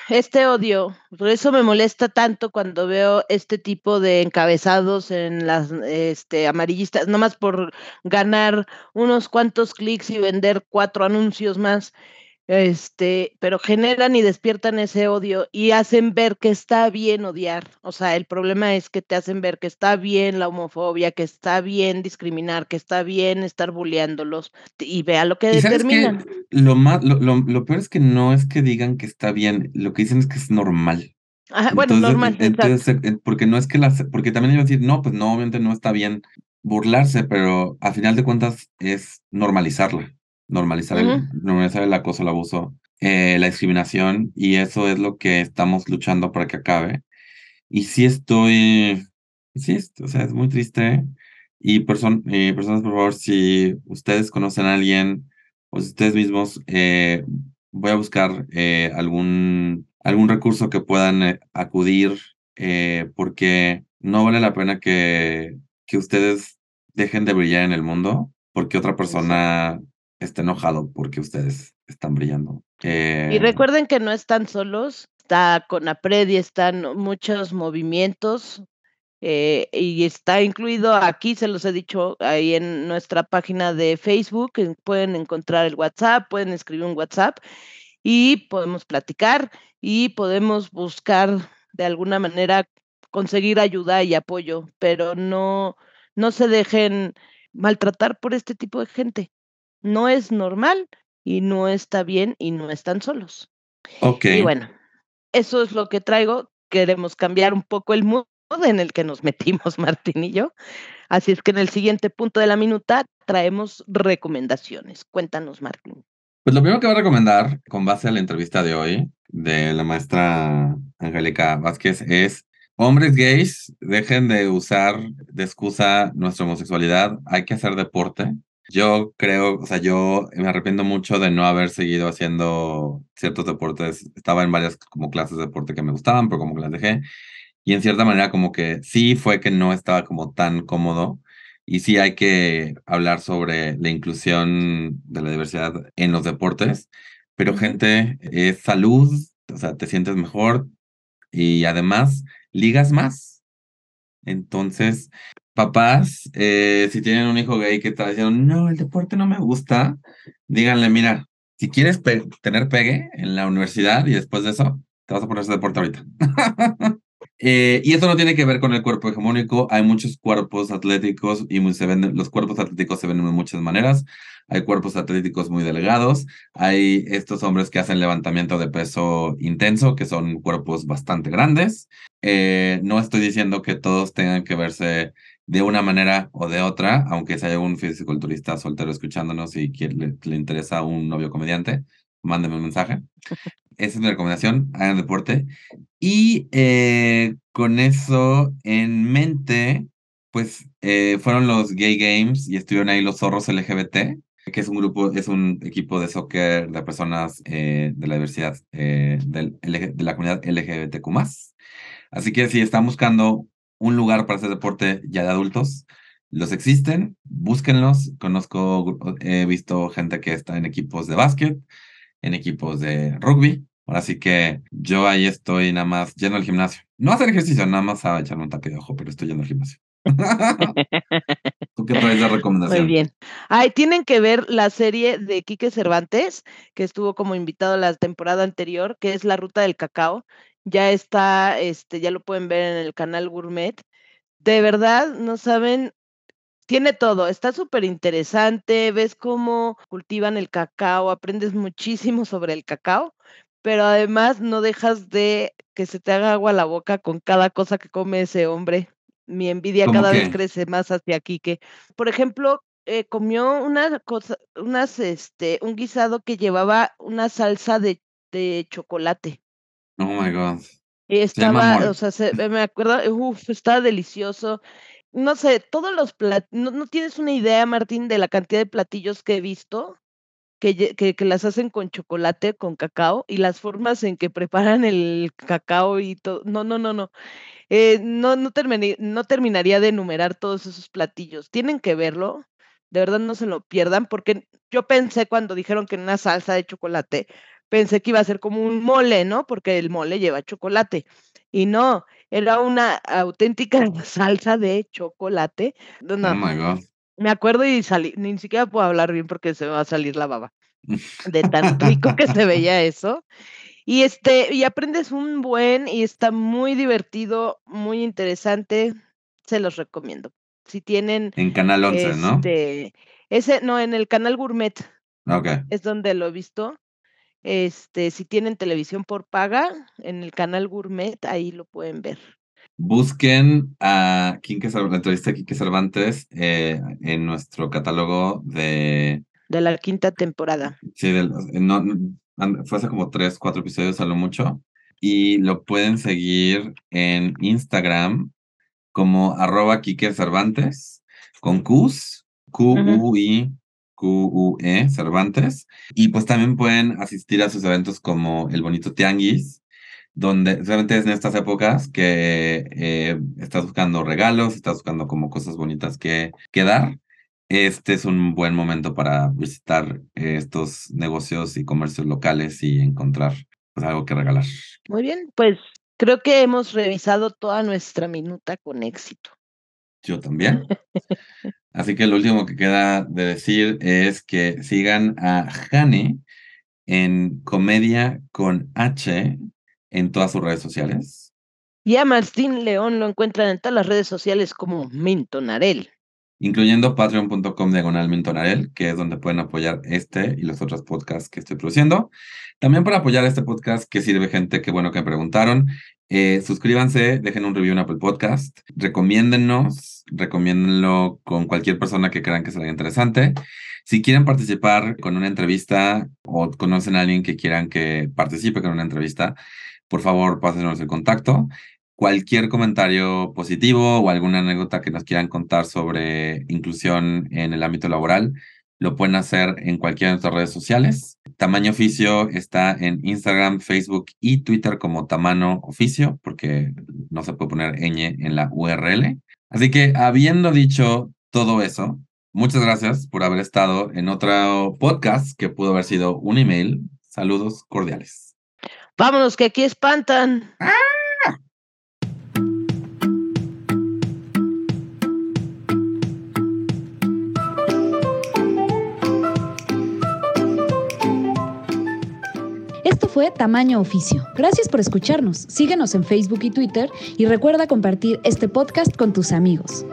este odio, por eso me molesta tanto cuando veo este tipo de encabezados en las este, amarillistas, nomás por ganar unos cuantos clics y vender cuatro anuncios más. Este, pero generan y despiertan ese odio y hacen ver que está bien odiar. O sea, el problema es que te hacen ver que está bien la homofobia, que está bien discriminar, que está bien estar bulleándolos y vea lo que determinan. Lo más, lo, lo, lo peor es que no es que digan que está bien, lo que dicen es que es normal. Ajá, bueno, Entonces, normal, exacto. entonces, eh, porque no es que las, porque también ellos decir, no, pues no, obviamente no está bien burlarse, pero a final de cuentas es normalizarla, normalizar el, Ujú. normalizar el acoso, el abuso, eh, la discriminación, y eso es lo que estamos luchando para que acabe. Y sí estoy, sí, es- o sea, es muy triste. Y person- eh, personas, por favor, si ustedes conocen a alguien o si ustedes mismos, eh, voy a buscar eh, algún, algún recurso que puedan acudir, porque no vale la pena que, que ustedes dejen de brillar en el mundo porque otra persona esté enojado porque ustedes están brillando. Y Eh, recuerden que no están solos, está Conapred y están muchos movimientos eh, y está incluido aquí, se los he dicho, ahí en nuestra página de Facebook, en- pueden encontrar el WhatsApp, pueden escribir un WhatsApp y podemos platicar y podemos buscar de alguna manera conseguir ayuda y apoyo, pero no, no se dejen maltratar por este tipo de gente. No es normal y no está bien y no están solos. ok. Y bueno, eso es lo que traigo. Queremos cambiar un poco el mood en el que nos metimos Martín y yo. Así es que en el siguiente punto de la minuta traemos recomendaciones. Cuéntanos, Martín. Pues lo primero que voy a recomendar, con base a la entrevista de hoy de la maestra Angélica Vázquez, es hombres gays, dejen de usar de excusa nuestra homosexualidad, hay que hacer deporte. Yo creo, o sea, yo me arrepiento mucho de no haber seguido haciendo ciertos deportes. Estaba en varias como clases de deporte que me gustaban, pero como que las dejé. Y en cierta manera como que sí fue que no estaba como tan cómodo. Y sí hay que hablar sobre la inclusión de la diversidad en los deportes, pero gente, es salud, o sea, te sientes mejor y además ligas más. Entonces, papás, eh, si tienen un hijo gay que está diciendo, no, el deporte no me gusta, díganle, mira, si quieres tener pegue en la universidad y después de eso, te vas a poner ese deporte ahorita. Eh, y esto no tiene que ver con el cuerpo hegemónico. Hay muchos cuerpos atléticos y muy- se ven, los cuerpos atléticos se ven de muchas maneras. Hay cuerpos atléticos muy delgados. Hay estos hombres que hacen levantamiento de peso intenso, que son cuerpos bastante grandes. Eh, no estoy diciendo que todos tengan que verse de una manera o de otra, aunque si hay algún fisiculturista soltero escuchándonos y quiere- le, le interesa un novio comediante, mándeme un mensaje. Esa es mi recomendación, hagan deporte. Y eh, con eso en mente, pues eh, fueron los Gay Games y estuvieron ahí los zorros LGBT, que es un grupo, es un equipo de soccer de personas eh, de la diversidad de la comunidad LGBTQ+. Así que si están buscando un lugar para hacer deporte ya de adultos, los existen, búsquenlos. Conozco, gru- he visto gente que está en equipos de básquet, en equipos de rugby. Así que yo ahí estoy nada más yendo al gimnasio. No hacer ejercicio, nada más a echarme un taque de ojo, pero estoy yendo al gimnasio. ¿Tú qué traes de recomendación? Muy bien. Ay, tienen que ver la serie de Quique Cervantes, que estuvo como invitado la temporada anterior, que es La Ruta del Cacao. Ya está, este, ya lo pueden ver en el canal Gourmet. De verdad, no saben, tiene todo, está súper interesante, ves cómo cultivan el cacao, aprendes muchísimo sobre el cacao, pero además no dejas de que se te haga agua la boca con cada cosa que come ese hombre. Mi envidia ¿Cómo cada vez crece más hacia Quique. Por ejemplo, eh, comió una cosa, unas, este, un guisado que llevaba una salsa de, de chocolate. Oh my God. Se estaba, o sea, se- me acuerdo, uf, estaba delicioso. No sé, todos los platillos, no, no tienes una idea, Martín, de la cantidad de platillos que he visto que, que, que las hacen con chocolate, con cacao, y las formas en que preparan el cacao y todo. No, no, no, no. Eh, no, no, terminé- no terminaría de enumerar todos esos platillos. Tienen que verlo. De verdad no se lo pierdan, porque yo pensé cuando dijeron que una salsa de chocolate, pensé que iba a ser como un mole, ¿no? Porque el mole lleva chocolate. Y no, era una auténtica salsa de chocolate. No, Oh my God. me acuerdo y salí, ni siquiera puedo hablar bien porque se me va a salir la baba. De tan rico que se veía eso. Y este, y aprendes un buen y está muy divertido, muy interesante. Se los recomiendo. Si tienen En Canal 11, ¿no? este, ese, no, en el canal Gourmet Ok. es donde lo he visto. Este, si tienen televisión por paga, en el canal Gourmet, ahí lo pueden ver. Busquen a Quique Cervantes, la entrevista a Quique Cervantes eh, en nuestro catálogo de. De la quinta temporada. Sí, del- no, fue hace como tres, cuatro episodios a lo mucho. Y lo pueden seguir en Instagram como arroba Quique Cervantes con Qs, Q-U-I, Q-U-E, Cervantes. Y pues también pueden asistir a sus eventos como el Bonito Tianguis, donde realmente es en estas épocas que eh, estás buscando regalos, estás buscando como cosas bonitas que, que dar. Este es un buen momento para visitar eh, estos negocios y comercios locales y encontrar pues, algo que regalar. Muy bien, pues creo que hemos revisado toda nuestra minuta con éxito. Yo también. Así que lo último que queda de decir es que sigan a Jane en Comedia con H en todas sus redes sociales. Y a Martín León lo encuentran en todas las redes sociales como Mintonarel. Incluyendo patreon.com diagonal mintonarel, que es donde pueden apoyar este y los otros podcasts que estoy produciendo. También para apoyar este podcast que sirve gente, que bueno que me preguntaron. Eh, suscríbanse, dejen un review en Apple Podcast, recomiéndennos, recomiéndenlo con cualquier persona que crean que será interesante. Si quieren participar con una entrevista o conocen a alguien que quieran que participe con una entrevista, por favor, pásenos el contacto cualquier comentario positivo o alguna anécdota que nos quieran contar sobre inclusión en el ámbito laboral, lo pueden hacer en cualquiera de nuestras redes sociales. Tamaño Oficio está en Instagram, Facebook y Twitter como Tamano Oficio, porque no se puede poner ñ en la URL. Así que, habiendo dicho todo eso, muchas gracias por haber estado en otro podcast que pudo haber sido un email. Saludos cordiales. Vámonos, que aquí espantan. Esto fue Tamaño Oficio. Gracias por escucharnos. Síguenos en Facebook y Twitter y recuerda compartir este podcast con tus amigos.